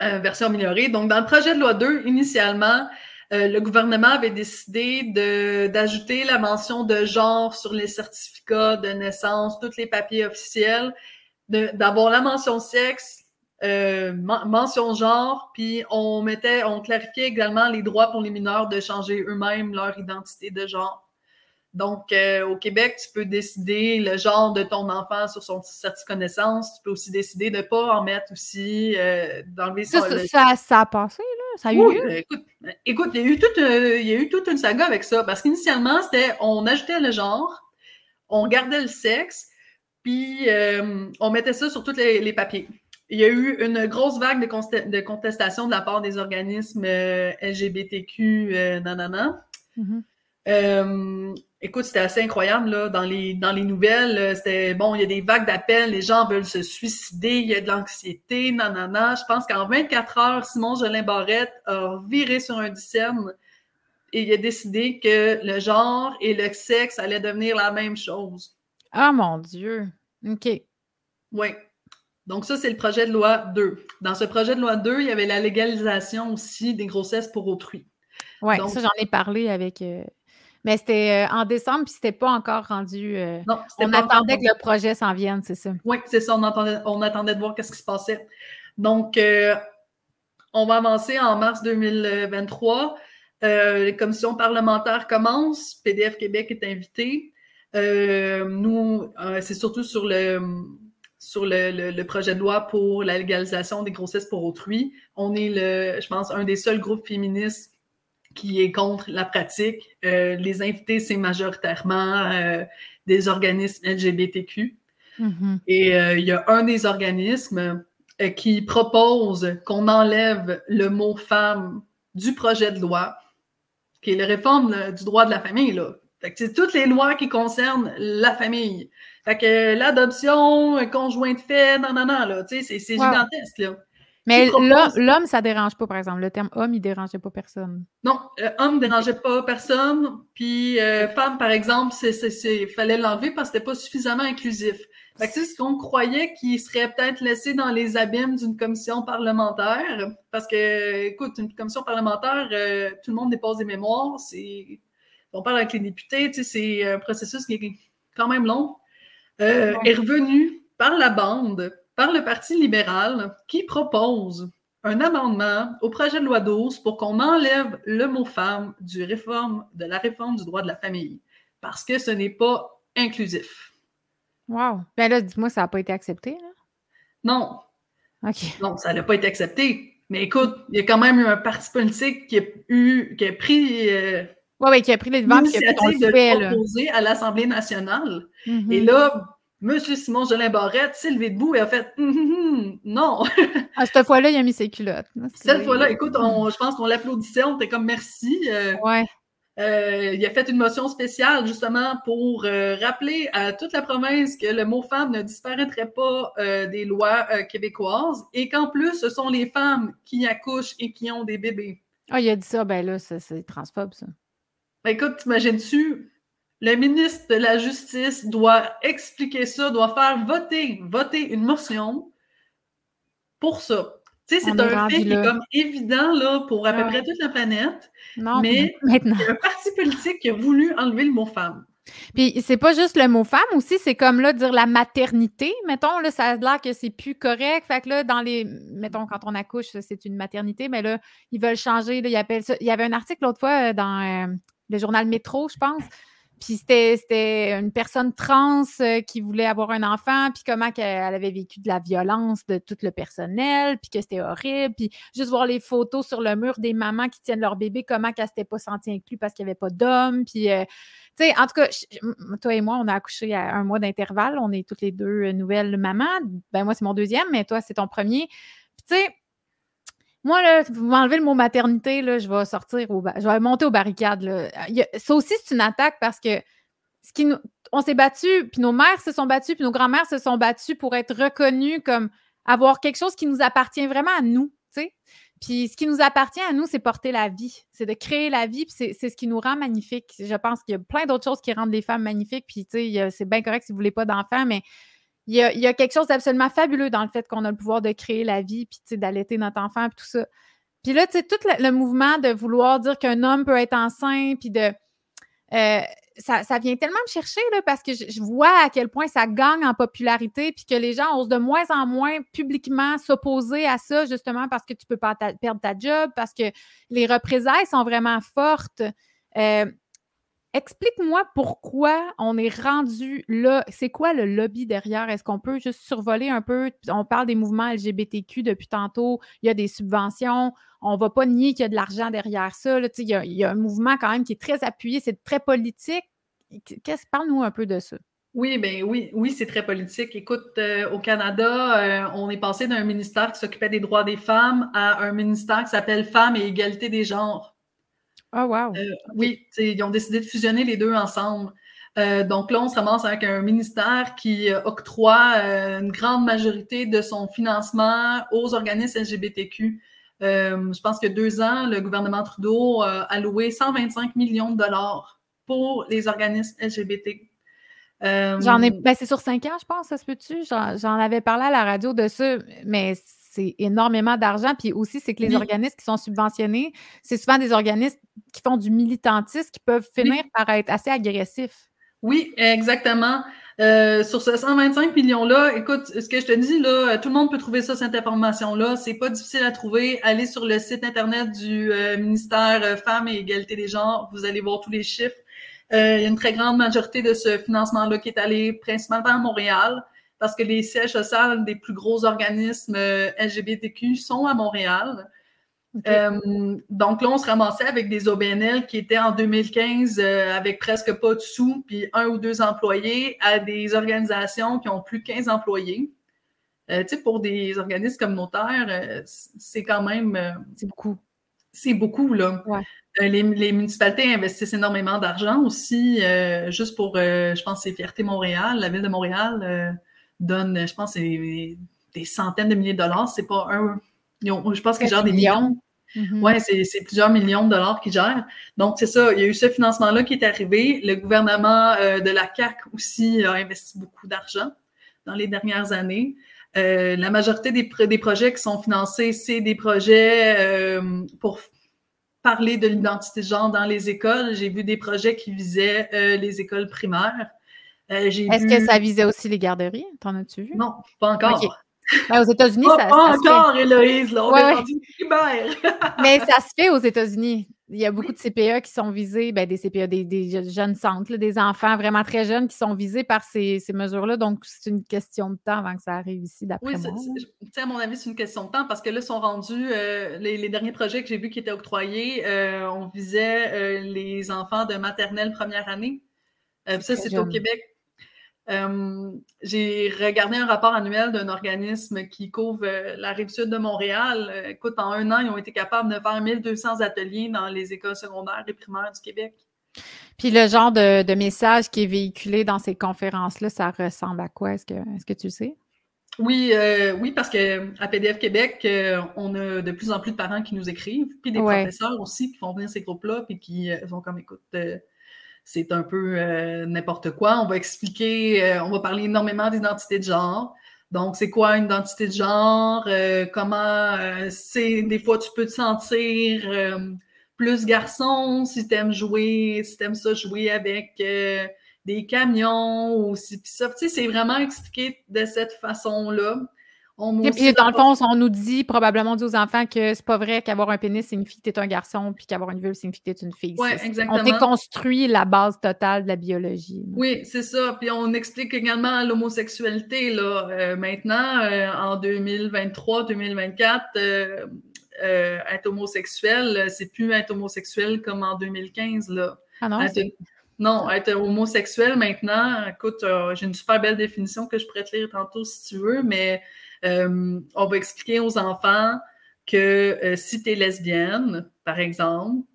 version améliorée. Donc, dans le projet de loi 2, initialement, le gouvernement avait décidé d'ajouter la mention de genre sur les certificats de naissance, tous les papiers officiels, d'avoir la mention sexe, euh, mention genre, puis on mettait, on clarifiait également les droits pour les mineurs de changer eux-mêmes leur identité de genre. Donc, euh, au Québec, tu peux décider le genre de ton enfant sur son certificat de naissance. Tu peux aussi décider de ne pas en mettre aussi, euh, d'enlever ça. Ça, ça, a passé, là? Ça a eu lieu? Écoute, écoute, il y, a eu toute, il y a eu toute une saga avec ça. Parce qu'initialement, c'était on ajoutait le genre, on gardait le sexe, puis on mettait ça sur tous les papiers il y a eu une grosse vague de, de contestation de la part des organismes euh, LGBTQ, euh, nanana. Mm-hmm. Euh, écoute, c'était assez incroyable, là, dans les, dans les nouvelles, euh, c'était, bon, il y a des vagues d'appels, les gens veulent se suicider, il y a de l'anxiété, nanana. Je pense qu'en 24 heures, Simon Jolin Barrette a viré sur un discerne et il a décidé que le genre et le sexe allaient devenir la même chose. Ah, mon Dieu! OK. Oui. Donc, ça, c'est le projet de loi 2. Dans ce projet de loi 2, il y avait la légalisation aussi des grossesses pour autrui. Oui, ça, j'en ai parlé avec. Euh, mais c'était euh, en décembre, puis c'était pas encore rendu. Euh, non, on attendait que le projet s'en vienne, c'est ça. Oui, c'est ça. On, on attendait de voir qu'est-ce qui se passait. Donc, on va avancer en mars 2023. les commissions parlementaires commencent. PDF Québec est invité. nous, c'est surtout sur le sur le, projet de loi pour la légalisation des grossesses pour autrui. On est, le, je pense, un des seuls groupes féministes qui est contre la pratique. Euh, les invités, c'est majoritairement euh, des organismes LGBTQ. Mm-hmm. Et euh, il y a un des organismes qui propose qu'on enlève le mot femme du projet de loi, qui est la réforme du droit de la famille. Là. c'est toutes les lois qui concernent la famille. Fait que l'adoption, conjoint de fait, non, non, non, là, tu sais, c'est gigantesque, là. Mais l'homme, ça dérange pas, par exemple. Le terme homme, il dérangeait pas personne. Non, euh, homme dérangeait pas personne. Puis euh, femme, par exemple, il fallait l'enlever parce que c'était pas suffisamment inclusif. Fait que c'est ce qu'on croyait qu'il serait peut-être laissé dans les abîmes d'une commission parlementaire. Parce que, écoute, une commission parlementaire, euh, tout le monde dépose des mémoires. C'est, on parle avec les députés, tu sais, c'est un processus qui est quand même long. Euh, est revenu par la bande, par le Parti libéral, qui propose un amendement au projet de loi 12 pour qu'on enlève le mot femme du réforme, de la réforme du droit de la famille, parce que ce n'est pas inclusif. Wow. Ben là, dis-moi, ça n'a pas été accepté, là? Non. OK. Non, ça n'a pas été accepté. Mais écoute, il y a quand même eu un parti politique qui a, eu, qui a pris. Euh, oui, qui a pris les devants et qui a de proposer à l'Assemblée nationale. Mm-hmm. Et là, M. Simon Jolin Barrette s'est levé debout et a fait hum, hum, hum, non. ah, cette fois-là, il a mis ses culottes. Cette fois-là, écoute, je pense qu'on l'applaudissait, on était comme merci. Euh, ouais. Euh, il a fait une motion spéciale justement pour euh, rappeler à toute la province que le mot femme ne disparaîtrait pas des lois québécoises et qu'en plus, ce sont les femmes qui accouchent et qui ont des bébés. Ah, il a dit ça, ben là, c'est transphobe, ça. Ben, écoute, t'imagines-tu, le ministre de la Justice doit expliquer ça, doit faire voter, voter une motion pour ça. Tu sais, c'est un fait qui est comme évident là, pour à peu près toute la planète. Non, mais maintenant. il y a un parti politique qui a voulu enlever le mot femme. Puis c'est pas juste le mot femme aussi, c'est comme là dire la maternité, mettons, là, ça a l'air que c'est plus correct. Fait que là, dans les. Mettons, quand on accouche, c'est une maternité, mais là, ils veulent changer. Là, ils appellent ça. Il y avait un article l'autre fois euh, dans euh, le journal Métro, je pense. Puis c'était une personne trans euh, qui voulait avoir un enfant, puis comment elle avait vécu de la violence de tout le personnel, puis que c'était horrible, puis juste voir les photos sur le mur des mamans qui tiennent leur bébé, comment qu'elle s'était pas sentie inclue parce qu'il n'y avait pas d'homme, puis... Euh, tu sais, en tout cas, toi et moi, on a accouché à un mois d'intervalle. On est toutes les deux euh, nouvelles mamans. Ben moi, c'est mon deuxième, mais toi, c'est ton premier. Puis tu sais, moi, là, vous m'enlevez le mot maternité, là, je vais sortir, au je vais monter aux barricades. Là. ça aussi, c'est une attaque parce que ce qui nous, on s'est battus, puis nos mères se sont battues, puis nos grands-mères se sont battues pour être reconnues comme avoir quelque chose qui nous appartient vraiment à nous, tu sais. Puis ce qui nous appartient à nous, c'est porter la vie, c'est de créer la vie, puis c'est ce qui nous rend magnifiques. Je pense qu'il y a plein d'autres choses qui rendent les femmes magnifiques, puis c'est bien correct si vous voulez pas d'enfants, mais il y, a, quelque chose d'absolument fabuleux dans le fait qu'on a le pouvoir de créer la vie, puis d'allaiter notre enfant, puis tout ça. Puis là, tu sais, tout le, mouvement de vouloir dire qu'un homme peut être enceint, puis de. Euh, ça, vient tellement me chercher là, parce que je, vois à quel point ça gagne en popularité, puis que les gens osent de moins en moins publiquement s'opposer à ça, justement parce que tu peux pas perdre ta job, parce que les représailles sont vraiment fortes. Euh, explique-moi pourquoi on est rendu là. C'est quoi le lobby derrière? Est-ce qu'on peut juste survoler un peu? On parle des mouvements LGBTQ depuis tantôt. Il y a des subventions. On ne va pas nier qu'il y a de l'argent derrière ça. il, y a, un mouvement quand même qui est très appuyé. C'est très politique. Parle-nous un peu de ça. Oui, ben oui, oui, c'est très politique. Écoute, euh, au Canada, euh, on est passé d'un ministère qui s'occupait des droits des femmes à un ministère qui s'appelle Femmes et égalité des genres. Oh, wow. Euh, oui, ils ont décidé de fusionner les deux ensemble. Euh, donc là, on se ramasse avec un ministère qui octroie euh, une grande majorité de son financement aux organismes LGBTQ. je pense que deux ans, le gouvernement Trudeau a alloué 125 millions de dollars pour les organismes LGBT. J'en ai, ben c'est sur cinq ans, je pense, ça se peut-tu? J'en avais parlé à la radio de ça, mais c'est énormément d'argent. Puis aussi, c'est que les organismes qui sont subventionnés, c'est souvent des organismes qui font du militantisme qui peuvent finir par être assez agressifs. Oui, exactement. Euh, sur ce 125 millions-là, écoute, ce que je te dis, là, tout le monde peut trouver ça, cette information-là. C'est pas difficile à trouver. Allez sur le site Internet du euh, ministère euh, Femmes et Égalité des genres. Vous allez voir tous les chiffres. il y a une très grande majorité de ce financement-là qui est allé principalement à Montréal parce que les sièges sociaux des plus gros organismes euh, LGBTQ sont à Montréal. Euh, donc là, on se ramassait avec des OBNL qui étaient en 2015 euh, avec presque pas de sous, puis un ou deux employés, à des organisations qui ont plus de 15 employés. tu sais, pour des organismes communautaires, c'est quand même... c'est beaucoup. C'est beaucoup, là. Les, municipalités investissent énormément d'argent aussi, juste pour, je pense, c'est Fierté Montréal, la ville de Montréal donne, je pense, des, des centaines de milliers de dollars. C'est pas un. je pense qu'ils gèrent des millions. Mm-hmm. Oui, c'est plusieurs millions de dollars qu'ils gèrent. Donc, c'est ça. Il y a eu ce financement-là qui est arrivé. Le gouvernement euh, de la CAC aussi a investi beaucoup d'argent dans les dernières années. Euh, la majorité des, des, projets qui sont financés, c'est des projets euh, pour parler de l'identité de genre dans les écoles. J'ai vu des projets qui visaient les écoles primaires. Euh, Est-ce que ça visait aussi les garderies? T'en as-tu vu? Non, pas encore. Ben, aux États-unis, ça, pas encore, Héloïse, là, on est Mais ça se fait aux États-Unis. Il y a beaucoup de CPE qui sont visés, ben, des CPE, des, jeunes centres, des enfants vraiment très jeunes qui sont visés par ces, mesures-là. Donc, c'est une question de temps avant que ça arrive ici, d'après moi. Oui, à mon avis, c'est une question de temps parce que là, sont rendus, euh, les, derniers projets que j'ai vus qui étaient octroyés, euh, on visait les enfants de maternelle première année. ça, c'est au Québec. Euh, j'ai regardé un rapport annuel d'un organisme qui couvre euh, la rive sud de Montréal. Euh, écoute, en un an, ils ont été capables de faire 1200 ateliers dans les écoles secondaires et primaires du Québec. Puis le genre de, message qui est véhiculé dans ces conférences-là, ça ressemble à quoi? Est-ce que, est que tu sais? Oui, oui, parce qu'à PDF Québec, on a de plus en plus de parents qui nous écrivent, puis des professeurs aussi qui font venir ces groupes-là, puis qui sont comme, écoute, c'est un peu euh, n'importe quoi. On va expliquer, euh, on va parler énormément d'identité de genre. Donc, c'est quoi une identité de genre? Euh, comment c'est des fois tu peux te sentir plus garçon si t'aimes jouer, si t'aimes ça jouer avec des camions ou si ça. Tu sais, c'est vraiment expliqué de cette façon-là. Et puis, dans le fond, on nous dit, probablement, dit aux enfants que c'est pas vrai qu'avoir un pénis signifie que tu es un garçon, puis qu'avoir une vulve signifie que tu es une fille. Oui, exactement. On déconstruit la base totale de la biologie. Oui, c'est ça. Puis on explique également l'homosexualité, là. Euh, maintenant, euh, en 2023-2024, euh, être homosexuel, c'est plus être homosexuel comme en 2015, là. Ah non? Non, être homosexuel maintenant, écoute, j'ai une super belle définition que je pourrais te lire tantôt si tu veux, mais euh, on va expliquer aux enfants que euh, si tu es lesbienne, par exemple,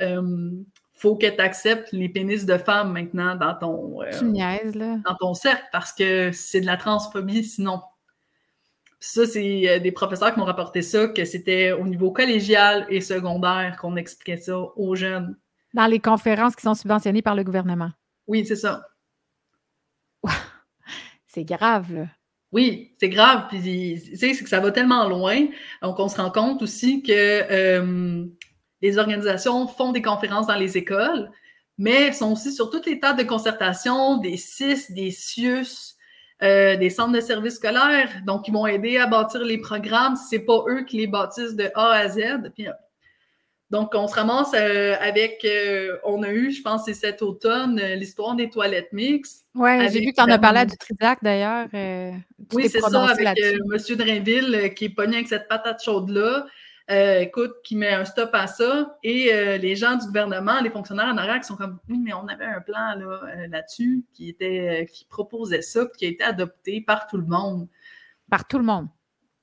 euh, faut que tu acceptes les pénis de femmes maintenant dans ton, dans ton cercle parce que c'est de la transphobie sinon. Ça, c'est des professeurs qui m'ont rapporté ça, que c'était au niveau collégial et secondaire qu'on expliquait ça aux jeunes. Dans les conférences qui sont subventionnées par le gouvernement. Oui, c'est ça. C'est grave, là. Oui, c'est grave. Puis, tu sais, c'est que ça va tellement loin. Donc, on se rend compte aussi que euh, les organisations font des conférences dans les écoles, mais sont aussi sur toutes les tables de concertation, des CIS, des CIUS, euh, des centres de services scolaires. Donc, ils vont aider à bâtir les programmes. Si c'est pas eux qui les bâtissent de A à Z. Puis, donc, on se ramasse euh, avec, euh, on a eu, je pense, c'est cet automne, euh, l'histoire des toilettes mixtes. Oui, j'ai vu que tu en as parlé à du Trisac d'ailleurs. oui, c'est ça, avec M. Drainville qui est pogné avec cette patate chaude-là. écoute, qui met un stop à ça. Et les gens du gouvernement, les fonctionnaires en arrière qui sont comme Oui, mais on avait un plan là-dessus qui était qui proposait ça, qui a été adopté par tout le monde. Par tout le monde.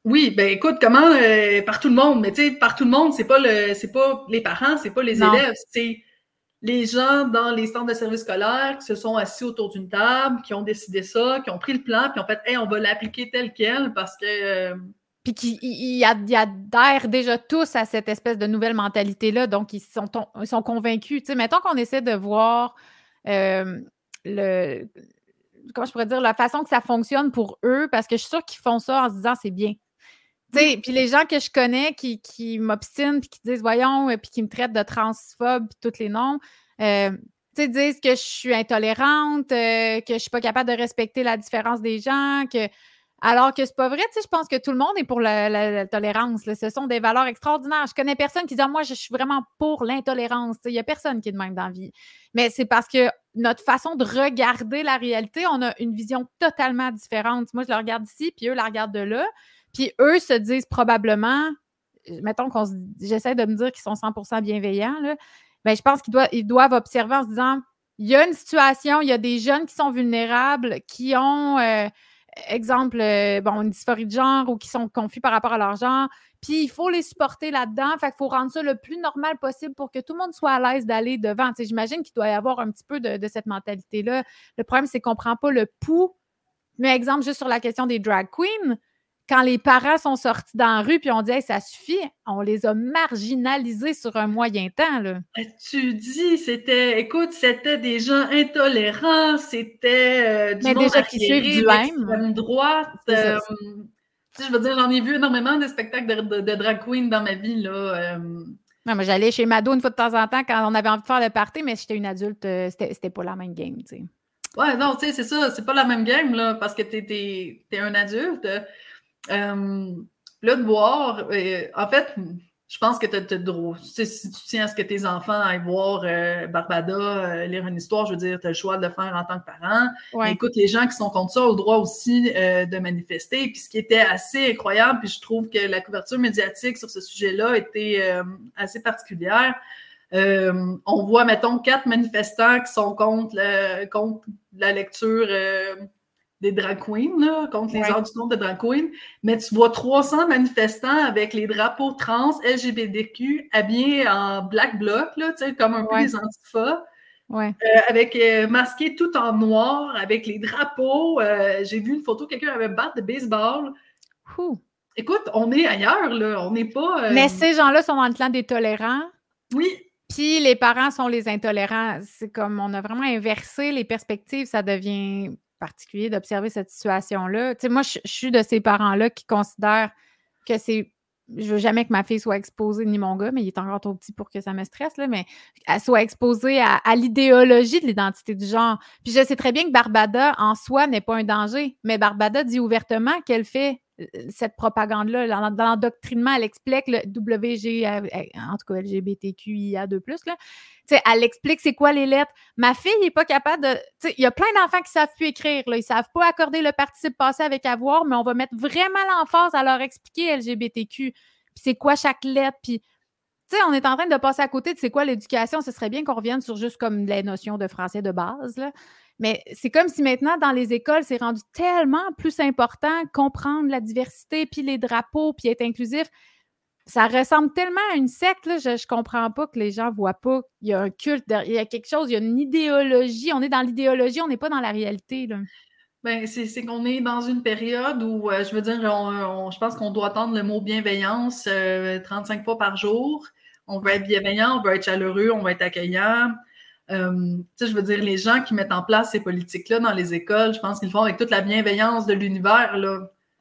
Oui, ben écoute, comment euh, par tout le monde, mais tu sais, par tout le monde, c'est pas le c'est pas les parents, c'est pas les élèves, c'est les gens dans les centres de services scolaires qui se sont assis autour d'une table, qui ont décidé ça, qui ont pris le plan, puis en fait, hey, on va l'appliquer tel quel parce que euh, puis qui adhèrent déjà tous à cette espèce de nouvelle mentalité-là, donc ils sont, ils sont convaincus. Tu sais, mettons qu'on essaie de voir euh, le comment je pourrais dire, la façon que ça fonctionne pour eux, parce que je suis sûre qu'ils font ça en se disant c'est bien. Puis les gens que je connais qui, qui m'obstinent puis qui disent voyons, euh, puis qui me traitent de transphobe puis tous les noms, euh, tu disent que je suis intolérante, euh, que je suis pas capable de respecter la différence des gens, que alors que c'est pas vrai, tu sais, je pense que tout le monde est pour la, tolérance. Ce sont des valeurs extraordinaires. Je connais personne qui dit ah, moi, je suis vraiment pour l'intolérance. Il n'y a personne qui est de même dans la vie. Mais c'est parce que notre façon de regarder la réalité, on a une vision totalement différente. Moi, je la regarde ici, puis eux la regardent de là. Puis eux se disent probablement, mettons qu'on j'essaie de me dire qu'ils sont 100% bienveillants, là, ben, je pense qu'ils doivent, observer en se disant il y a une situation, il y a des jeunes qui sont vulnérables, qui ont, euh, exemple, euh, bon, une dysphorie de genre ou qui sont confus par rapport à leur genre, puis il faut les supporter là-dedans. Fait qu'il faut rendre ça le plus normal possible pour que tout le monde soit à l'aise d'aller devant. J'imagine qu'il doit y avoir un petit peu de, de cette mentalité-là. Le problème, c'est qu'on ne prend pas le pouls. Mais exemple, juste sur la question des drag queens, quand les parents sont sortis dans la rue puis on dit ça suffit, on les a marginalisés sur un moyen temps. Là. Ben, tu dis, c'était, écoute, c'était des gens intolérants, c'était euh, du monde déjà qui du même. droite. Euh, je veux dire, j'en ai vu énormément de spectacles de, drag queen dans ma vie. Là, euh. j'allais chez Mado une fois de temps en temps quand on avait envie de faire le party, mais j'étais une adulte, c'était pas la même game, tu sais. Ouais, non, tu sais, c'est ça, c'est pas la même game, là, parce que t'es es, un adulte. Euh, là, de voir, euh, en fait, je pense que tu as, si tu tiens à ce que tes enfants aillent voir euh, Barbada, lire une histoire, je veux dire, tu as le choix de le faire en tant que parent. Écoute, les gens qui sont contre ça ont le droit aussi de manifester. Puis ce qui était assez incroyable, puis je trouve que la couverture médiatique sur ce sujet-là était assez particulière. on voit, mettons, quatre manifestants qui sont contre, contre la lecture des drag queens, là, contre les heures du de drag queens, mais tu vois 300 manifestants avec les drapeaux trans, LGBTQ, habillés en black bloc, là, comme un peu les antifas. Ouais. Euh, avec euh, masqué tout en noir, avec les drapeaux. Euh, j'ai vu une photo, quelqu'un avait batte de baseball. Écoute, on est ailleurs, là. On n'est pas. Mais ces gens-là sont dans le clan des tolérants. Oui. Puis les parents sont les intolérants. C'est comme on a vraiment inversé les perspectives, ça devient particulier d'observer cette situation-là. Tu sais, moi, je, suis de ces parents-là qui considèrent que c'est. Je veux jamais que ma fille soit exposée, ni mon gars, mais il est encore trop petit pour que ça me stresse, mais elle soit exposée à, l'idéologie de l'identité du genre. Puis je sais très bien que Barbada, en soi, n'est pas un danger, mais Barbada dit ouvertement qu'elle fait cette propagande-là. Dans, l'endoctrinement, elle explique le WG, euh, en tout cas LGBTQIA2+, là, elle explique c'est quoi les lettres. Ma fille n'est pas capable de. Il y a plein d'enfants qui ne savent plus écrire. Là. Ils ne savent pas accorder le participe passé avec avoir, mais on va mettre vraiment l'emphase à leur expliquer LGBTQ. Puis c'est quoi chaque lettre. Puis, on est en train de passer à côté de c'est quoi l'éducation. Ce serait bien qu'on revienne sur juste comme les notions de français de base. Là. Mais c'est comme si maintenant, dans les écoles, c'est rendu tellement plus important comprendre la diversité, puis les drapeaux, puis être inclusif ça ressemble tellement à une secte, là, je ne comprends pas que les gens ne voient pas. Il y a un culte, il y a quelque chose, il y a une idéologie. On est dans l'idéologie, on n'est pas dans la réalité. Là. Ben, c'est qu'on est dans une période où, euh, je veux dire, je pense qu'on doit attendre le mot bienveillance 35 euh, fois par jour. On veut être bienveillant, on veut être chaleureux, on veut être accueillant. Euh, je veux dire, les gens qui mettent en place ces politiques-là dans les écoles, je pense qu'ils le font avec toute la bienveillance de l'univers.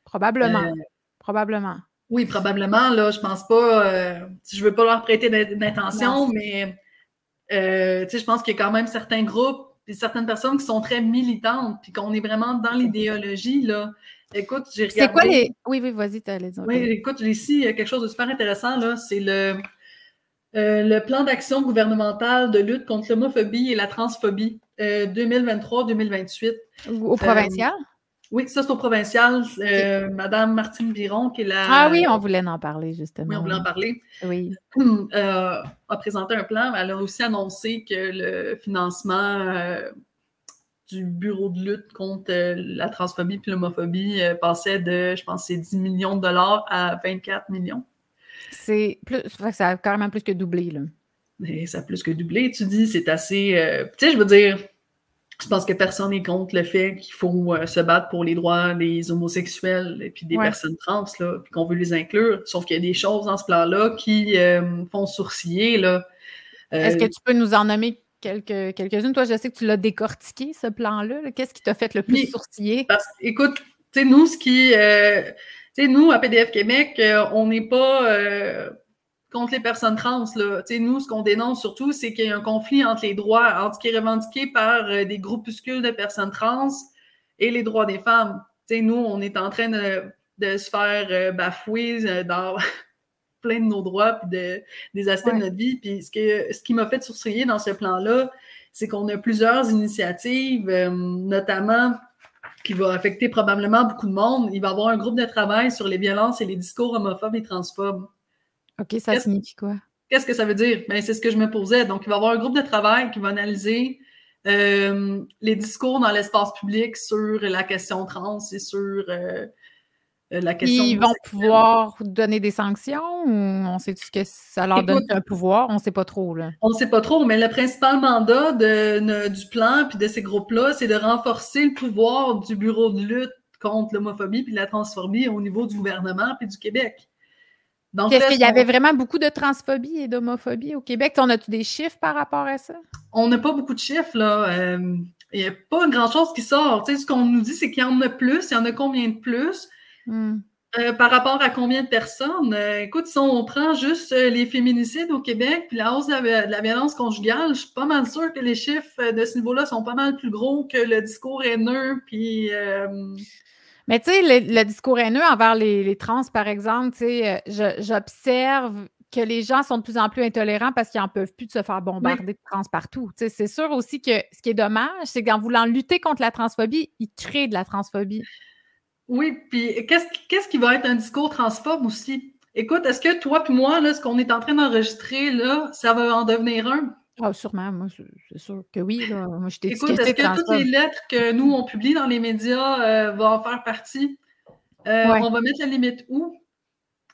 Probablement. Euh, probablement. Oui, probablement. Là, je pense pas. Euh, je veux pas leur prêter d'intention, mais je pense qu'il y a quand même certains groupes et certaines personnes qui sont très militantes, puis qu'on est vraiment dans l'idéologie. là. Écoute, j'ai regardé. C'est quoi les. Oui, oui, vas-y, tu les dire. Oui, écoute, j'ai ici quelque chose de super intéressant. là. C'est le euh, le plan d'action gouvernemental de lutte contre l'homophobie et la transphobie 2023-2028. Euh, au provincial? Euh, oui, ça, c'est au provincial. Madame Martine Biron, qui est la. Ah oui, on voulait en parler, justement. Oui, on voulait en parler. Oui. a présenté un plan. Elle a aussi annoncé que le financement du bureau de lutte contre la transphobie et l'homophobie passait de, je pense, 10 millions de dollars à 24 millions. C'est plus. Ça a carrément plus que doublé, là. Mais ça a plus que doublé, tu dis, c'est assez. Euh, tu sais, je veux dire, je pense que personne n'est contre le fait qu'il faut euh, se battre pour les droits des homosexuels et puis des personnes trans, là, puis qu'on veut les inclure. Sauf qu'il y a des choses dans ce plan-là qui euh, font sourciller, là. Est-ce que tu peux nous en nommer quelques, quelques-unes? Toi, je sais que tu l'as décortiqué, ce plan-là. Qu'est-ce qui t'a fait le plus sourciller? Parce, écoute, tu sais, nous, ce qui nous, à PDF Québec, euh, on n'est pas euh, contre les personnes trans. Là. nous, ce qu'on dénonce surtout, c'est qu'il y a un conflit entre les droits, entre ce qui est revendiqué par euh, des groupuscules de personnes trans et les droits des femmes. nous, on est en train de, se faire bafouer dans plein de nos droits et des aspects de notre vie. Puis ce, ce qui m'a fait sourciller dans ce plan-là, c'est qu'on a plusieurs initiatives, notamment qui va affecter probablement beaucoup de monde. Il va y avoir un groupe de travail sur les violences et les discours homophobes et transphobes. OK, ça signifie quoi? Qu'est-ce que ça veut dire? Ben, c'est ce que je me posais. Donc, il va y avoir un groupe de travail qui va analyser euh, les discours dans l'espace public sur la question trans et sur euh, euh, la question. Ils vont pouvoir donner des sanctions ou on sait ce que ça leur donne un pouvoir? On ne sait pas trop. Là. On ne sait pas trop, mais le principal mandat de, du plan puis de ces groupes-là, c'est de renforcer le pouvoir du bureau de lutte contre l'homophobie puis la transphobie au niveau du gouvernement puis du Québec. Est-ce qu'il y avait vraiment beaucoup de transphobie et d'homophobie au Québec? On a-tu des chiffres par rapport à ça? On n'a pas beaucoup de chiffres, là. Euh, il n'y a pas grand-chose qui sort. ce qu'on nous dit, c'est qu'il y en a plus. Il y en a combien de plus? Hmm. Euh, par rapport à combien de personnes? Euh, écoute, si on prend juste euh, les féminicides au Québec puis la hausse de la, violence conjugale, je suis pas mal sûre que les chiffres de ce niveau-là sont pas mal plus gros que le discours haineux. Puis, Mais tu sais, le, discours haineux envers les, trans, par exemple, tu sais, j'observe que les gens sont de plus en plus intolérants parce qu'ils n'en peuvent plus de se faire bombarder de trans partout. C'est sûr aussi que ce qui est dommage, c'est qu'en voulant lutter contre la transphobie, ils créent de la transphobie. Oui, puis qu'est-ce qui va être un discours transphobe aussi? Écoute, est-ce que toi puis moi, là, ce qu'on est en train d'enregistrer, là, ça va en devenir un? Ah, sûrement, moi, c'est sûr que oui. Moi, je Écoute, est-ce que toutes les lettres que nous, on publie dans les médias euh, vont en faire partie? Euh, on va mettre la limite où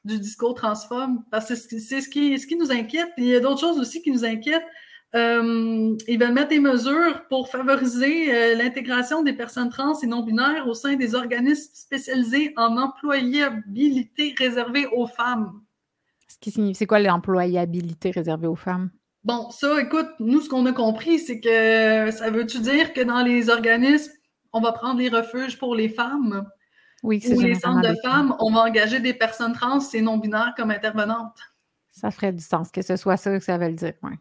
du discours transphobe? Parce que c'est ce qui, ce qui nous inquiète. il y a d'autres choses aussi qui nous inquiètent. Euh, ils veulent mettre des mesures pour favoriser euh, l'intégration des personnes trans et non-binaires au sein des organismes spécialisés en employabilité réservée aux femmes. Ce qui signifie, c'est quoi l'employabilité réservée aux femmes? Bon, ça, écoute, nous, ce qu'on a compris, c'est que ça veut-tu dire que dans les organismes, on va prendre les refuges pour les femmes? Oui, c'est Ou les centres de femmes, on va engager des personnes trans et non-binaires comme intervenantes. Ça ferait du sens que ce soit ça que ça veut dire, oui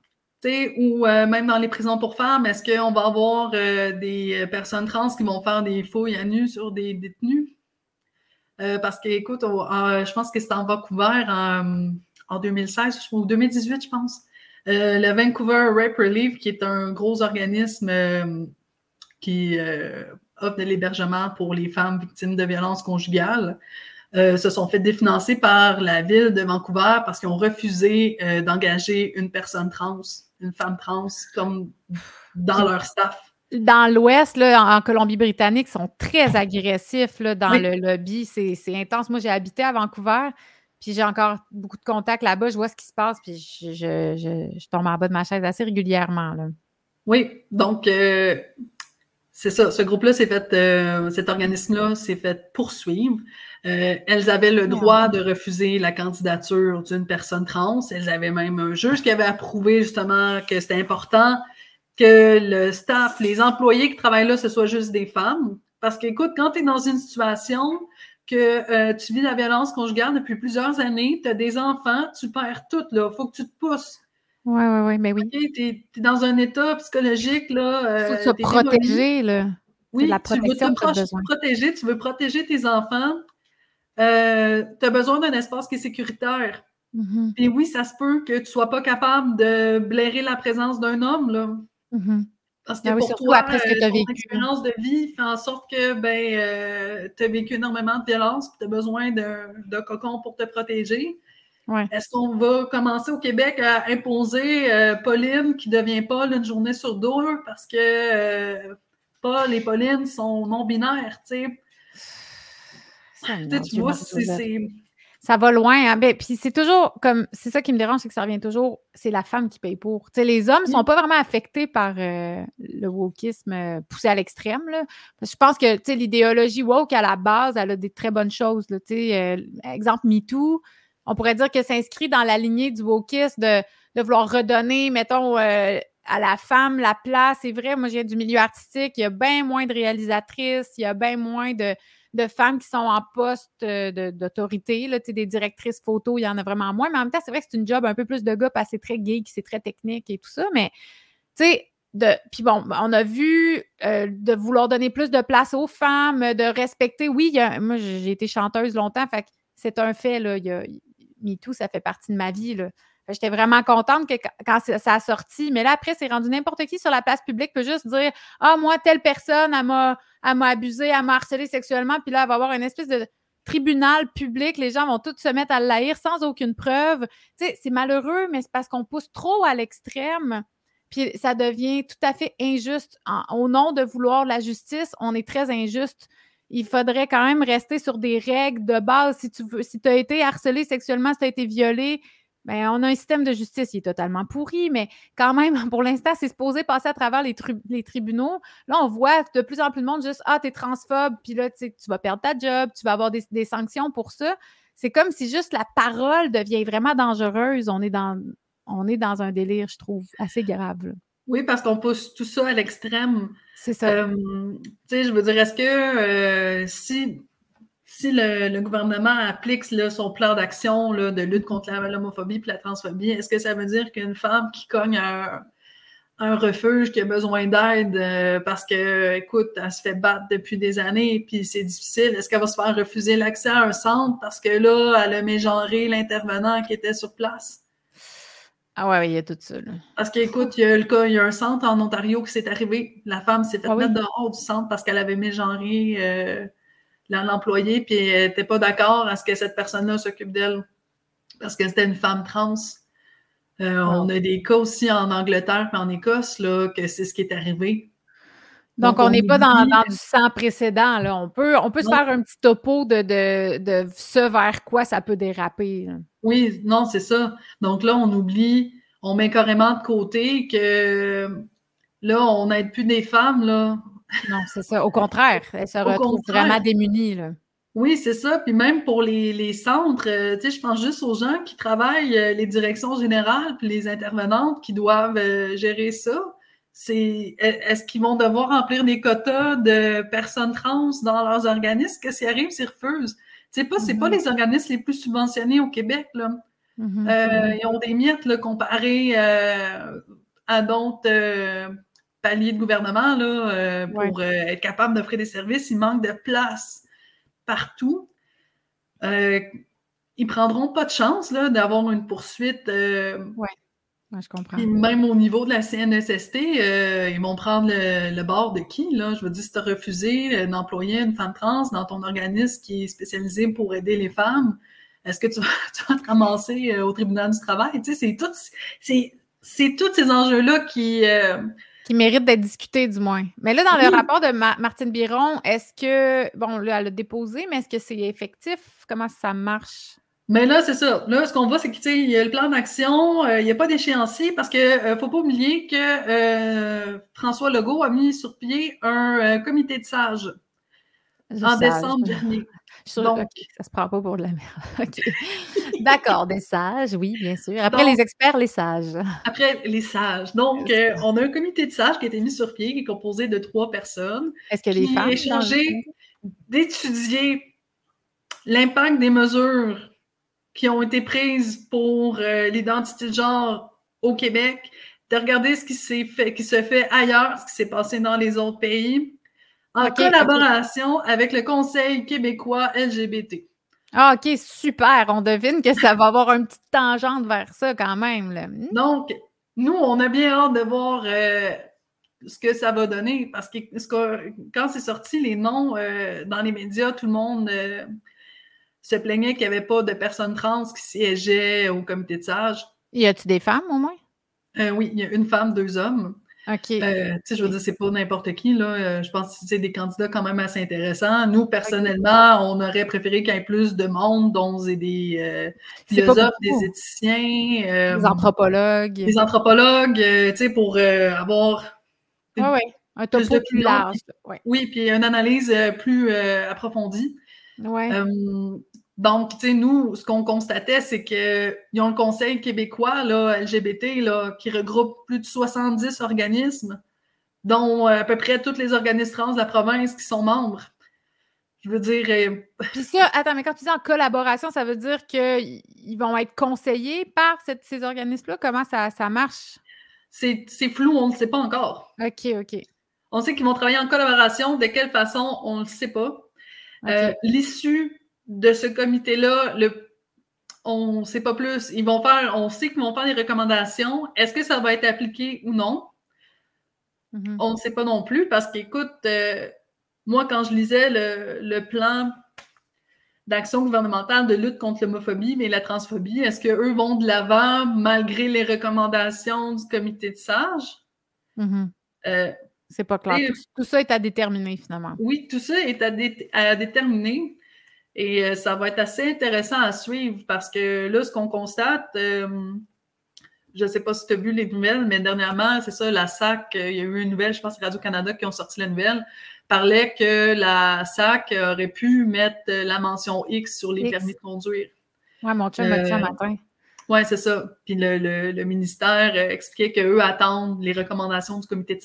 ou euh, même dans les prisons pour femmes, est-ce qu'on va avoir euh, des euh, personnes trans qui vont faire des fouilles à nu sur des détenus? parce que, écoute, je pense que c'était en Vancouver en, 2016 ou 2018, je pense. le Vancouver Rape Relief, qui est un gros organisme qui offre de l'hébergement pour les femmes victimes de violences conjugales, se sont fait définancer par la ville de Vancouver parce qu'ils ont refusé d'engager une personne trans une femme trans comme dans leur staff. Dans l'Ouest, en Colombie-Britannique, ils sont très agressifs là, dans le lobby. C'est intense. Moi, j'ai habité à Vancouver, puis j'ai encore beaucoup de contacts là-bas. Je vois ce qui se passe, puis je, je, tombe en bas de ma chaise assez régulièrement. Là. Oui, donc euh, c'est ça. Ce groupe-là s'est fait, euh, cet organisme-là s'est fait poursuivre. Euh, elles avaient le droit de refuser la candidature d'une personne trans. Elles avaient même un juge qui avait approuvé justement que c'était important que le staff, les employés qui travaillent là, ce soit juste des femmes. Parce qu'écoute, quand tu es dans une situation que euh, tu vis la violence conjugale depuis plusieurs années, tu as des enfants, tu perds tout, là. Il faut que tu te pousses. Oui, oui, oui, mais oui. tu es, dans un état psychologique, là. Il faut te protéger, là. Oui, la protection tu veux te protéger, tu veux protéger tes enfants. Euh, tu as besoin d'un espace qui est sécuritaire. Mm-hmm. Et oui, ça se peut que tu ne sois pas capable de blairer la présence d'un homme, là. Mm-hmm. Parce que ah pour toi, après ce que euh, ton vécu. expérience de vie fait en sorte que ben, euh, tu as vécu énormément de violence et tu as besoin d'un cocon pour te protéger. Est-ce qu'on va commencer au Québec à imposer Pauline qui devient pas une journée sur deux parce que Paul et Pauline sont non-binaires, tu sais? Tu vois, c'est ça va loin. Hein? Ben, puis c'est toujours comme c'est ça qui me dérange, c'est que ça revient toujours, c'est la femme qui paye pour. sais, les hommes ne sont pas vraiment affectés par euh, le wokisme euh, poussé à l'extrême. Je pense que l'idéologie woke à la base, elle a des très bonnes choses. Là, euh, exemple, MeToo, on pourrait dire que s'inscrit dans la lignée du wokisme de, de vouloir redonner, mettons, à la femme la place. C'est vrai, moi, je viens du milieu artistique, il y a bien moins de réalisatrices, il y a bien moins de, femmes qui sont en poste euh, d'autorité, des directrices photo, il y en a vraiment moins. Mais en même temps, c'est vrai que c'est une job un peu plus de gars, parce que c'est très gay, c'est très technique et tout ça. Mais, tu sais, de, puis bon, on a vu euh, de vouloir donner plus de place aux femmes, de respecter. Oui, moi, j'ai été chanteuse longtemps, fait c'est un fait, là. Il y a, MeToo, ça fait partie de ma vie, là. J'étais vraiment contente que quand ça a sorti. Mais là, après, c'est rendu n'importe qui sur la place publique peut juste dire Ah, moi, telle personne, elle m'a, abusé, elle m'a harcelé sexuellement. Puis là, elle va avoir une espèce de tribunal public. Les gens vont tous se mettre à l'haïr sans aucune preuve. Tu sais, c'est malheureux, mais c'est parce qu'on pousse trop à l'extrême. Puis ça devient tout à fait injuste. au nom de vouloir la justice, on est très injuste il faudrait quand même rester sur des règles de base. Si tu veux, si tu as été harcelé sexuellement, si tu as été violé, Bien, on a un système de justice qui est totalement pourri, mais quand même, pour l'instant, c'est supposé passer à travers les, tribunaux. Là, on voit de plus en plus de monde juste Ah, t'es transphobe, puis là, tu vas perdre ta job, tu vas avoir des, sanctions pour ça. C'est comme si juste la parole devient vraiment dangereuse. On est dans, on est dans un délire, je trouve, assez grave. Oui, parce qu'on pousse tout ça à l'extrême. C'est ça. Euh, tu sais, je veux dire, est-ce que euh, si si le, gouvernement applique son plan d'action de lutte contre l'homophobie et la transphobie, est-ce que ça veut dire qu'une femme qui cogne un, un refuge, qui a besoin d'aide euh, parce que, écoute, elle se fait battre depuis des années puis c'est difficile, est-ce qu'elle va se faire refuser l'accès à un centre parce que là, elle a mégenré l'intervenant qui était sur place? Ah ouais, il y a tout ça. Parce qu'écoute, il y a le cas, il y a un centre en Ontario qui s'est arrivé. La femme s'est fait ah mettre dehors du centre parce qu'elle avait mégenré euh, l'employé, puis elle n'était pas d'accord à ce que cette personne-là s'occupe d'elle parce que c'était une femme trans. Euh, on a des cas aussi en Angleterre et en Écosse là, que c'est ce qui est arrivé. Donc, on n'est pas dans, du sans précédent. Là. On peut, on peut se faire un petit topo de, de, ce vers quoi ça peut déraper. Oui, non, c'est ça. Donc là, on oublie, on met carrément de côté que là, on n'aide plus des femmes. Là. Non, c'est ça. Au contraire, elles se retrouvent vraiment démunies. Oui, c'est ça. Puis même pour les, centres, euh, tu sais, je pense juste aux gens qui travaillent, euh, les directions générales, puis les intervenantes qui doivent euh, gérer ça. C'est est-ce qu'ils vont devoir remplir des quotas de personnes trans dans leurs organismes? Qu'est-ce qui arrive? S'ils refusent? C'est pas, c'est pas mm-hmm. les organismes les plus subventionnés au Québec, là. Mm-hmm. ils ont des miettes là, comparées à d'autres palier de gouvernement là, euh, pour euh, être capable d'offrir des services. Il manque de place partout. Euh, ils prendront pas de chance d'avoir une poursuite. oui, je comprends. même au niveau de la CNSST, ils vont prendre le, bord de qui? Là? Je veux dire, si tu as refusé d'employer une femme trans dans ton organisme qui est spécialisé pour aider les femmes, est-ce que tu vas, te ramasser au tribunal du travail? Tu sais, c'est tous ces enjeux-là qui, qui mérite d'être discuté, du moins. Mais là, dans le rapport de Martine Biron, est-ce que, bon, là, elle a déposé, mais est-ce que c'est effectif? Comment ça marche? Mais là, c'est ça. Là, ce qu'on voit, c'est qu'il y a le plan d'action, euh, il n'y a pas d'échéancier parce qu'il ne euh, faut pas oublier que euh, François Legault a mis sur pied un comité de sages en décembre dernier. Donc, ça se prend pas pour de la merde. D'accord, des sages, oui, bien sûr. Après les experts, les sages. Après les sages. Donc, euh, on a un comité de sages qui a été mis sur pied, qui est composé de trois personnes. Est-ce a des femmes? D'étudier l'impact des mesures qui ont été prises pour euh, l'identité de genre au Québec, de regarder ce qui fait, qui se fait ailleurs, ce qui s'est passé dans les autres pays, en collaboration avec le Conseil québécois LGBT. Ah, OK, super. On devine que ça va avoir une petite tangente vers ça quand même. Hmm? Donc, nous, on a bien hâte de voir euh, ce que ça va donner parce que, quand c'est sorti, les noms euh, dans les médias, tout le monde euh, se plaignait qu'il n'y avait pas de personnes trans qui siégeaient au comité de sages. Y a-t-il des femmes au moins? oui, il y a une femme, deux hommes. OK. Euh, tu sais, je veux dire, c'est pas n'importe qui, là. Euh, je pense que c'est des candidats quand même assez intéressants. Nous, personnellement, on aurait préféré qu'il y ait plus de monde, dont des euh, philosophes, des éthiciens. des anthropologues. Des anthropologues, tu sais, pour avoir. Oui. Un topo plus, large. Oui, puis une analyse plus approfondie. Oui. Donc, tu sais, nous, ce qu'on constatait, c'est qu'ils ont le Conseil québécois là, LGBT là, qui regroupe plus de 70 organismes, dont euh, à peu près tous les organismes trans de la province qui sont membres. Je veux dire. Euh, Puis ça, attends, mais quand tu dis en collaboration, ça veut dire qu'ils vont être conseillés par ces organismes-là? Comment ça, ça marche? C'est flou, on ne le sait pas encore. OK, OK. On sait qu'ils vont travailler en collaboration. De quelle façon, on ne le sait pas. Euh, l'issue de ce comité-là, on ne sait pas plus. Ils vont faire, on sait qu'ils vont faire des recommandations. Est-ce que ça va être appliqué ou non? Mm-hmm. On ne sait pas non plus parce qu'écoute, euh, moi, quand je lisais le, plan d'action gouvernementale de lutte contre l'homophobie et la transphobie, est-ce qu'eux vont de l'avant malgré les recommandations du comité de sages? Mm-hmm. Euh, c'est pas clair. tout, ça est à déterminer finalement. Oui, tout ça est à déterminer. Et euh, ça va être assez intéressant à suivre parce que là, ce qu'on constate, euh, je ne sais pas si tu as vu les nouvelles, mais dernièrement, c'est ça, la SAC, euh, il y a eu une nouvelle, je pense que Radio-Canada qui ont sorti la nouvelle, parlait que la SAC aurait pu mettre la mention X sur les permis de conduire. Oui, mon chum m'a dit un matin. Oui, c'est ça. Puis le, le ministère expliquait qu'eux attendent les recommandations du comité de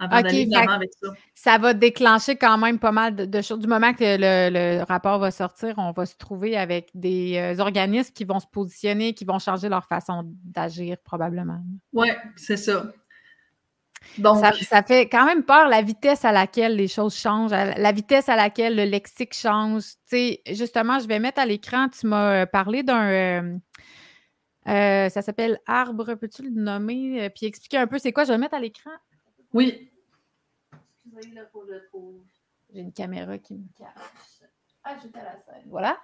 avec ça. Ça va déclencher quand même pas mal de, choses. Du moment que le, rapport va sortir, on va se trouver avec des euh, organismes qui vont se positionner, qui vont changer leur façon d'agir probablement. Oui, c'est ça. Donc... Ça, fait quand même peur la vitesse à laquelle les choses changent, la vitesse à laquelle le lexique change. sais, justement, je vais mettre à l'écran, tu m'as euh, parlé d'un. Euh, ça s'appelle Arbre, peux-tu le nommer? puis expliquer un peu c'est quoi? Je vais le mettre à l'écran. Oui. J'ai une caméra qui me cache. à la scène. Voilà.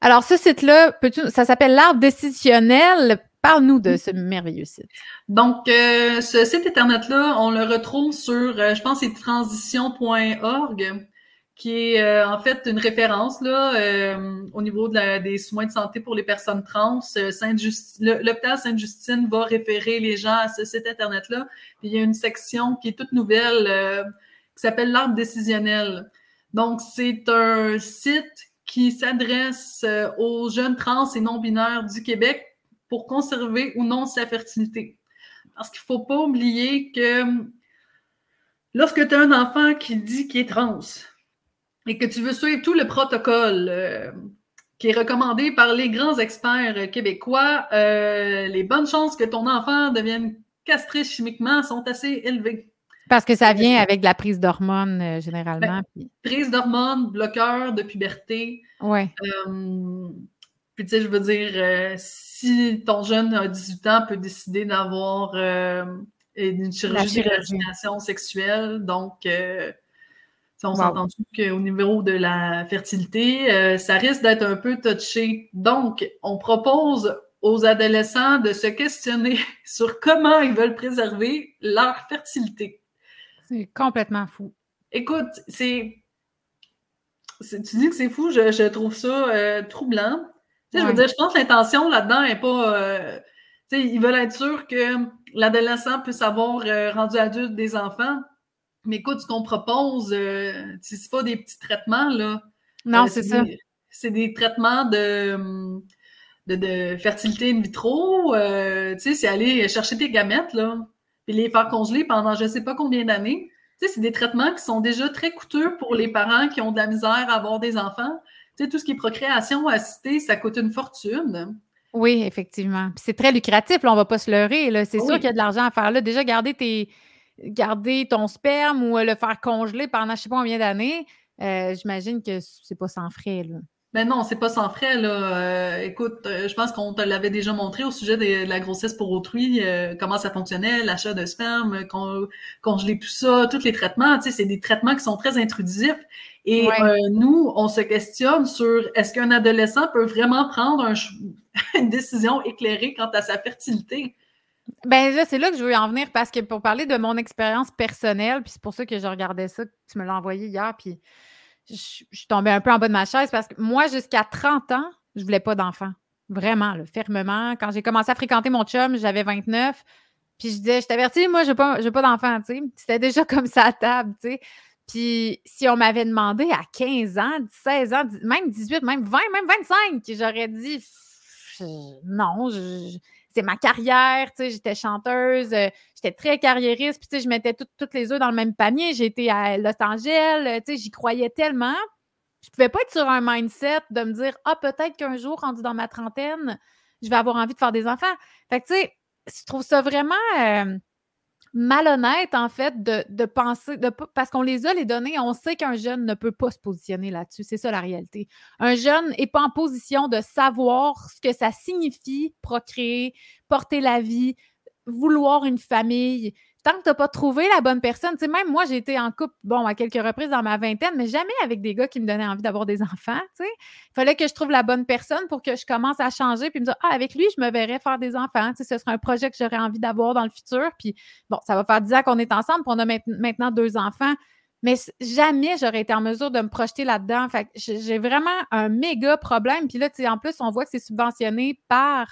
Alors, ce site-là, ça s'appelle l'arbre décisionnel. Parle-nous de ce merveilleux site. Donc, euh, ce site Internet-là, on le retrouve sur, euh, je pense, c'est transition.org qui est euh, en fait une référence là, euh, au niveau de des soins de santé pour les personnes trans. L'hôpital Sainte-Justine va référer les gens à ce site Internet-là. Puis il y a une section qui est toute nouvelle qui s'appelle l'arbre décisionnel. Donc, c'est un site qui s'adresse aux jeunes trans et non-binaires du Québec pour conserver ou non sa fertilité. Parce qu'il ne faut pas oublier que lorsque tu as un enfant qui dit qu'il est trans, et que tu veux suivre tout le protocole euh, qui est recommandé par les grands experts québécois, euh, les bonnes chances que ton enfant devienne castré chimiquement sont assez élevées. Parce que ça vient avec de la prise d'hormones, euh, généralement. Ben, prise d'hormones, bloqueur de puberté. Oui. puis, tu sais, je veux dire, si ton jeune a 18 ans, peut décider d'avoir une chirurgie de sexuelle, donc on s'est entendu qu'au niveau de la fertilité, euh, ça risque d'être un peu touché. Donc, on propose aux adolescents de se questionner sur comment ils veulent préserver leur fertilité. C'est complètement fou. Écoute, c'est. Tu dis que c'est fou, je, trouve ça euh, troublant. Je veux dire, je pense que l'intention là-dedans n'est pas. Euh, ils veulent être sûrs que l'adolescent puisse avoir rendu adulte des enfants. Mais écoute, ce qu'on propose, euh, c'est pas des petits traitements, là. Non, euh, c'est ça. C'est des traitements de, de, fertilité in vitro, euh, tu sais, c'est aller chercher tes gamètes, là, puis les faire congeler pendant je sais pas combien d'années. Tu sais, c'est des traitements qui sont déjà très coûteux pour les parents qui ont de la misère à avoir des enfants. Tu sais, tout ce qui est procréation assistée, ça coûte une fortune. Oui, effectivement. c'est très lucratif, là, on va pas se leurrer. C'est sûr qu'il y a de l'argent à faire là. Déjà, garder tes garder ton sperme ou le faire congeler pendant je sais pas combien d'années, euh, j'imagine que c'est pas sans frais. Là. Mais ben non, c'est pas sans frais. Là. Euh, écoute, euh, je pense qu'on te l'avait déjà montré au sujet de, la grossesse pour autrui, comment ça fonctionnait, l'achat de sperme, congeler tout ça, tous les traitements. Tu sais, c'est des traitements qui sont très intrusifs. Et nous, on se questionne sur est-ce qu'un adolescent peut vraiment prendre une décision éclairée quant à sa fertilité? Ben là, c'est là que je veux en venir parce que pour parler de mon expérience personnelle, puis c'est pour ça que je regardais ça, tu me l'as envoyé hier, puis je, suis tombée un peu en bas de ma chaise parce que moi, jusqu'à 30 ans, je voulais pas d'enfant. Vraiment, fermement. Quand j'ai commencé à fréquenter mon chum, j'avais 29. Puis je disais, je t'avertis, moi, je n'ai pas, pas d'enfant. C'était déjà comme ça à table, tu. Puis si on m'avait demandé à 15 ans, 16 ans, même 18, même 20, même 25, j'aurais dit non, je, c'est ma carrière, tu sais, j'étais chanteuse, euh, j'étais très carriériste, puis tu sais, je mettais toutes les œufs dans le même panier. Été à Los Angeles, euh, tu sais, j'y croyais tellement. Je pouvais pas être sur un mindset de me dire, ah, peut-être qu'un jour, rendu dans ma trentaine, je vais avoir envie de faire des enfants. Fait que, tu sais, je trouve ça vraiment. Euh, malhonnête, en fait, de, penser, de, parce qu'on les a, les données, on sait qu'un jeune ne peut pas se positionner là-dessus. C'est ça la réalité. Un jeune n'est pas en position de savoir ce que ça signifie procréer, porter la vie, vouloir une famille tant que tu n'as pas trouvé la bonne personne, tu sais, même moi, j'ai été en couple, bon, à quelques reprises dans ma vingtaine, mais jamais avec des gars qui me donnaient envie d'avoir des enfants, tu sais. Il fallait que je trouve la bonne personne pour que je commence à changer puis me dire, ah, avec lui, je me verrais faire des enfants, tu sais, ce serait un projet que j'aurais envie d'avoir dans le futur. Puis, bon, ça va faire 10 ans qu'on est ensemble, puis on a maintenant deux enfants. Mais jamais j'aurais été en mesure de me projeter là-dedans. Fait j'ai vraiment un méga problème. Puis là, tu sais, en plus, on voit que c'est subventionné par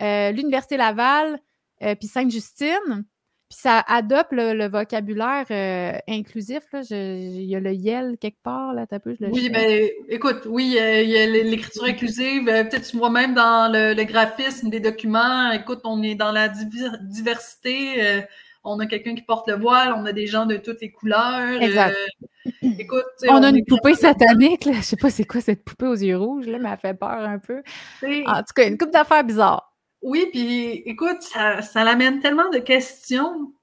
euh, l'Université Laval euh, puis Sainte-Justine. Puis ça adopte le, vocabulaire euh, inclusif. Là. il y a le YEL quelque part, là, t'as peu, je le Oui, ben, écoute, oui, il y a l'écriture inclusive. Euh, peut-être tu vois même dans le, graphisme des documents. Écoute, on est dans la diversité. Euh, on a quelqu'un qui porte le voile, on a des gens de toutes les couleurs. Exact. écoute, on, a une poupée satanique, là. Je sais pas c'est quoi cette poupée aux yeux rouges, là, mais elle fait peur un peu. En tout cas, une coupe d'affaires bizarre. Oui, puis écoute, ça, ça l'amène tellement de questions.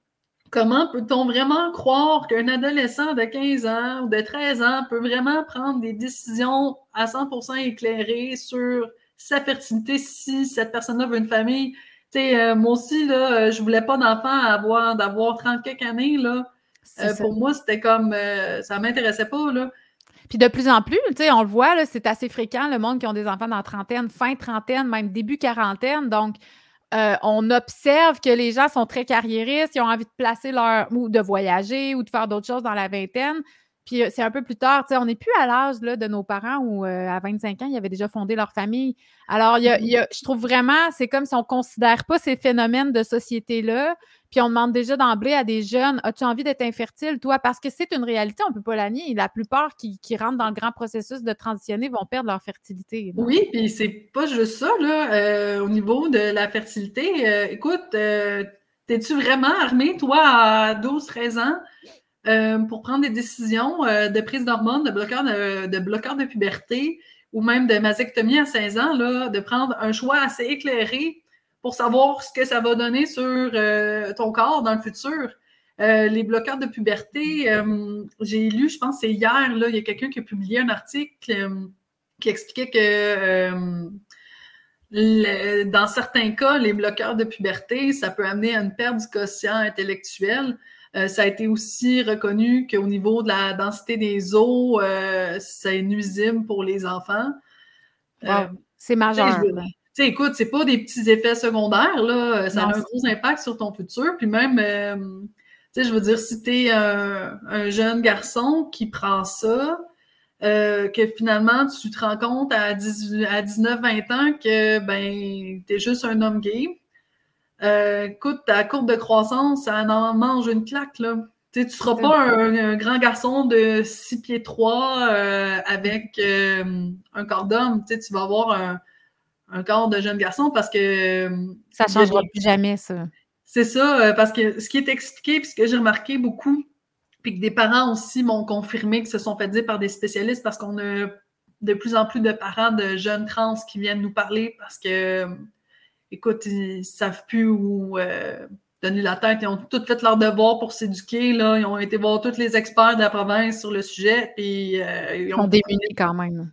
Comment peut-on vraiment croire qu'un adolescent de 15 ans ou de 13 ans peut vraiment prendre des décisions à 100% éclairées sur sa fertilité si cette personne-là veut une famille? Tu sais, euh, moi aussi, là, je voulais pas d'enfant avoir d'avoir 30 quelques années, là. Euh, pour moi, c'était comme euh, ça m'intéressait pas, là. Puis de plus en plus, tu sais, on le voit, c'est assez fréquent, le monde qui ont des enfants dans la trentaine, fin trentaine, même début quarantaine. Donc, euh, on observe que les gens sont très carriéristes, ils ont envie de placer leur. ou de voyager ou de faire d'autres choses dans la vingtaine. Puis euh, c'est un peu plus tard, tu sais, on n'est plus à l'âge de nos parents où euh, à 25 ans, ils avaient déjà fondé leur famille. Alors, il y a, mm-hmm. je trouve vraiment, c'est comme si on ne considère pas ces phénomènes de société-là, puis on demande déjà d'emblée à des jeunes, as-tu envie d'être infertile, toi? Parce que c'est une réalité, on ne peut pas la nier. La plupart qui, rentrent dans le grand processus de transitionner vont perdre leur fertilité. Oui, puis c'est pas juste ça, là, euh, au niveau de la fertilité. écoute, es-tu vraiment armé, toi, à 12-13 ans? Euh, pour prendre des décisions euh, de prise d'hormones, de bloqueurs de, de, puberté ou même de mastectomie à 16 ans, là, de prendre un choix assez éclairé pour savoir ce que ça va donner sur euh, ton corps dans le futur. les bloqueurs de puberté, j'ai lu, je pense c'est hier, là, il y a quelqu'un qui a publié un article qui expliquait que dans certains cas, les bloqueurs de puberté, ça peut amener à une perte du quotient intellectuel. Euh, ça a été aussi reconnu qu'au niveau de la densité des os, euh, c'est nuisible pour les enfants. Euh, c'est majeur. Tu sais, écoute, c'est pas des petits effets secondaires, là. Ça a un gros impact sur ton futur. Puis même, tu sais, je veux dire, si tu es un, jeune garçon qui prend ça, que finalement, tu te rends compte à, 19-20 ans que, ben, t'es juste un homme gay, euh, écoute, ta courbe de croissance, ça en mange une claque, là. Tu ne seras pas un, grand garçon de 6 pieds 3 euh, avec euh, un corps d'homme. Tu vas avoir un corps de jeune garçon parce que. Ça ne changera plus jamais, ça. C'est ça, parce que ce qui est expliqué, puis ce que j'ai remarqué beaucoup, puis que des parents aussi m'ont confirmé que se sont fait dire par des spécialistes parce qu'on a de plus en plus de parents de jeunes trans qui viennent nous parler parce que, écoute, ils ne savent plus où euh, donner la tête. Ils ont tous fait leur devoir pour s'éduquer. Là. Ils ont été voir tous les experts de la province sur le sujet. Puis, euh, ils ont démunis quand même.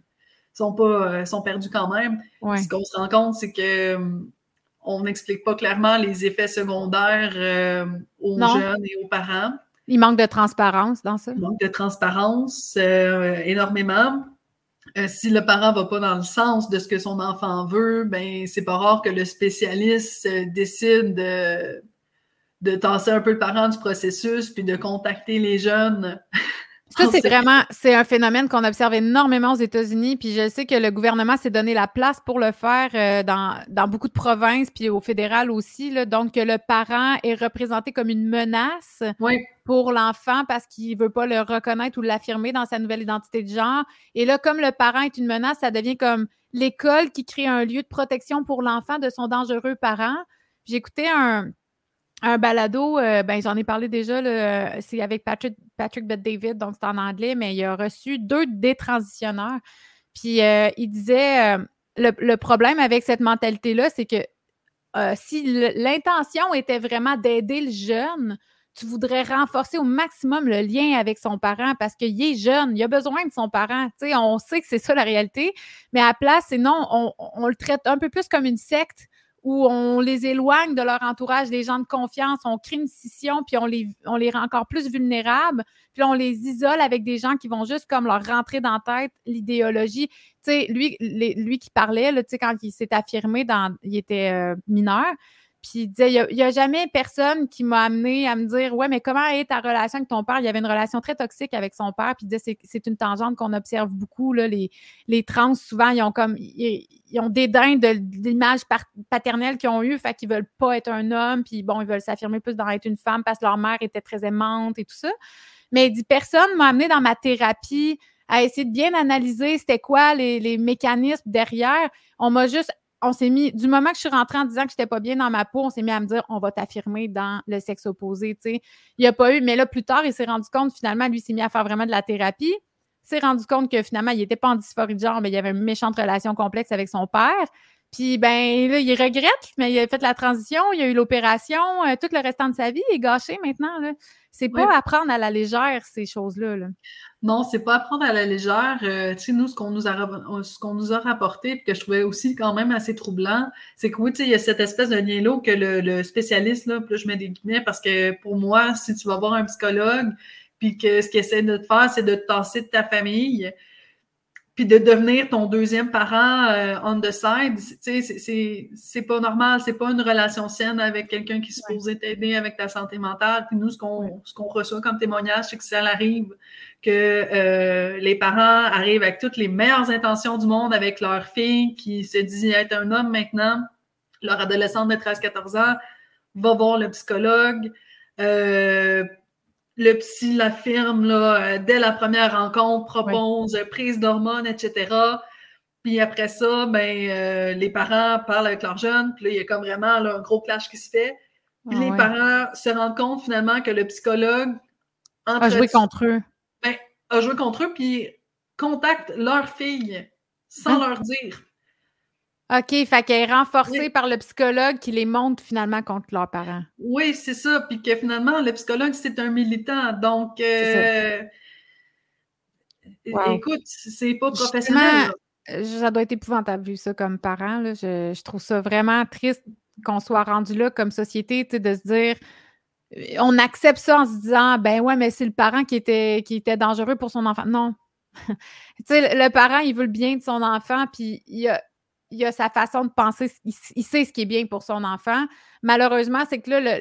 Ils sont, pas, euh, sont perdus quand même. Ce qu'on se rend compte, c'est que on n'explique pas clairement les effets secondaires aux jeunes et aux parents. Il manque de transparence dans ça. Il manque de transparence énormément. Euh, si le parent va pas dans le sens de ce que son enfant veut, ben c'est pas rare que le spécialiste euh, décide de, de tasser un peu le parent du processus puis de contacter les jeunes Ça, c'est vraiment, c'est un phénomène qu'on observe énormément aux États-Unis, puis je sais que le gouvernement s'est donné la place pour le faire euh, dans, dans, beaucoup de provinces, puis au fédéral aussi. Là, donc, que le parent est représenté comme une menace pour l'enfant parce qu'il ne veut pas le reconnaître ou l'affirmer dans sa nouvelle identité de genre. Et là, comme le parent est une menace, ça devient comme l'école qui crée un lieu de protection pour l'enfant de son dangereux parent. J'ai écouté un, un balado, euh, ben, j'en ai parlé déjà, c'est avec Patrick, Patrick David, donc c'est en anglais, mais il a reçu deux détransitionneurs. Puis euh, il disait euh, le, problème avec cette mentalité-là, c'est que si l'intention était vraiment d'aider le jeune, tu voudrais renforcer au maximum le lien avec son parent parce qu'il est jeune, il a besoin de son parent. on sait que c'est ça la réalité, mais à la place, c'est non, on, on, le traite un peu plus comme une secte où on les éloigne de leur entourage, des gens de confiance, on crée une scission, puis on les, rend encore plus vulnérables, puis on les isole avec des gens qui vont juste comme leur rentrer dans la tête l'idéologie. Tu lui, qui parlait, quand il s'est affirmé, dans, il était euh, mineur, puis il disait, il n'y a, jamais personne qui m'a amené à me dire, ouais, mais comment est ta relation avec ton père? Il y avait une relation très toxique avec son père, puis il disait, c'est une tangente qu'on observe beaucoup, là, les, les trans, souvent, ils ont comme, ils, ont dédain de, l'image paternelle qu'ils ont eue, fait qu'ils veulent pas être un homme, puis bon, ils veulent s'affirmer plus dans être une femme parce que leur mère était très aimante et tout ça. Mais il dit, personne m'a amené dans ma thérapie à essayer de bien analyser c'était quoi les, les mécanismes derrière. On m'a juste on s'est mis, du moment que je suis rentrée en disant que je n'étais pas bien dans ma peau, on s'est mis à me dire, on va t'affirmer dans le sexe opposé, tu sais. Il n'y a pas eu, mais là, plus tard, il s'est rendu compte, finalement, lui, s'est mis à faire vraiment de la thérapie. Il s'est rendu compte que finalement, il n'était pas en dysphorie de genre, mais il avait une méchante relation complexe avec son père. Puis, ben, là, il regrette, mais il a fait la transition, il a eu l'opération, euh, tout le restant de sa vie est gâché maintenant. Là. C'est pas apprendre à la légère, ces choses-là. Là. Non, c'est pas apprendre à la légère. Euh, tu sais, nous, ce qu'on nous, a, ce qu'on nous a rapporté, puis que je trouvais aussi quand même assez troublant, c'est que oui, tu sais, il y a cette espèce de lien-là que le, spécialiste, là, puis là, je mets des guillemets parce que pour moi, si tu vas voir un psychologue, puis que ce qu'il essaie de te faire, c'est de te tasser de ta famille, puis de devenir ton deuxième parent euh, on the side, c'est pas normal, c'est pas une relation saine avec quelqu'un qui est supposé t'aider avec ta santé mentale. Puis nous, ce qu'on reçoit comme témoignage, c'est que ça arrive que euh, les parents arrivent avec toutes les meilleures intentions du monde avec leur fille qui se dit être un homme maintenant, leur adolescente de 13-14 ans va voir le psychologue. Euh, le psy l'affirme là, euh, dès la première rencontre, propose prise d'hormones, etc. Puis après ça, ben, euh, les parents parlent avec leurs jeunes, puis là, il y a comme vraiment un gros clash qui se fait. Puis ah les parents se rendent compte finalement que le psychologue a joué contre eux. Ben, a joué contre eux, puis contacte leur fille sans hein? leur dire. OK, fait qu'elle est renforcée par le psychologue qui les monte finalement contre leurs parents. Oui, c'est ça. Puis que finalement, le psychologue, c'est un militant. Donc, euh... écoute, c'est pas professionnel. Ça doit être épouvantable vu ça comme parent. Je, trouve ça vraiment triste qu'on soit rendu là comme société, de se dire on accepte ça en se disant ben ouais, mais c'est le parent qui était, qui était dangereux pour son enfant. Non. tu sais, le parent, il veut le bien de son enfant, puis il a, il a sa façon de penser, il, sait ce qui est bien pour son enfant. Malheureusement, c'est que là,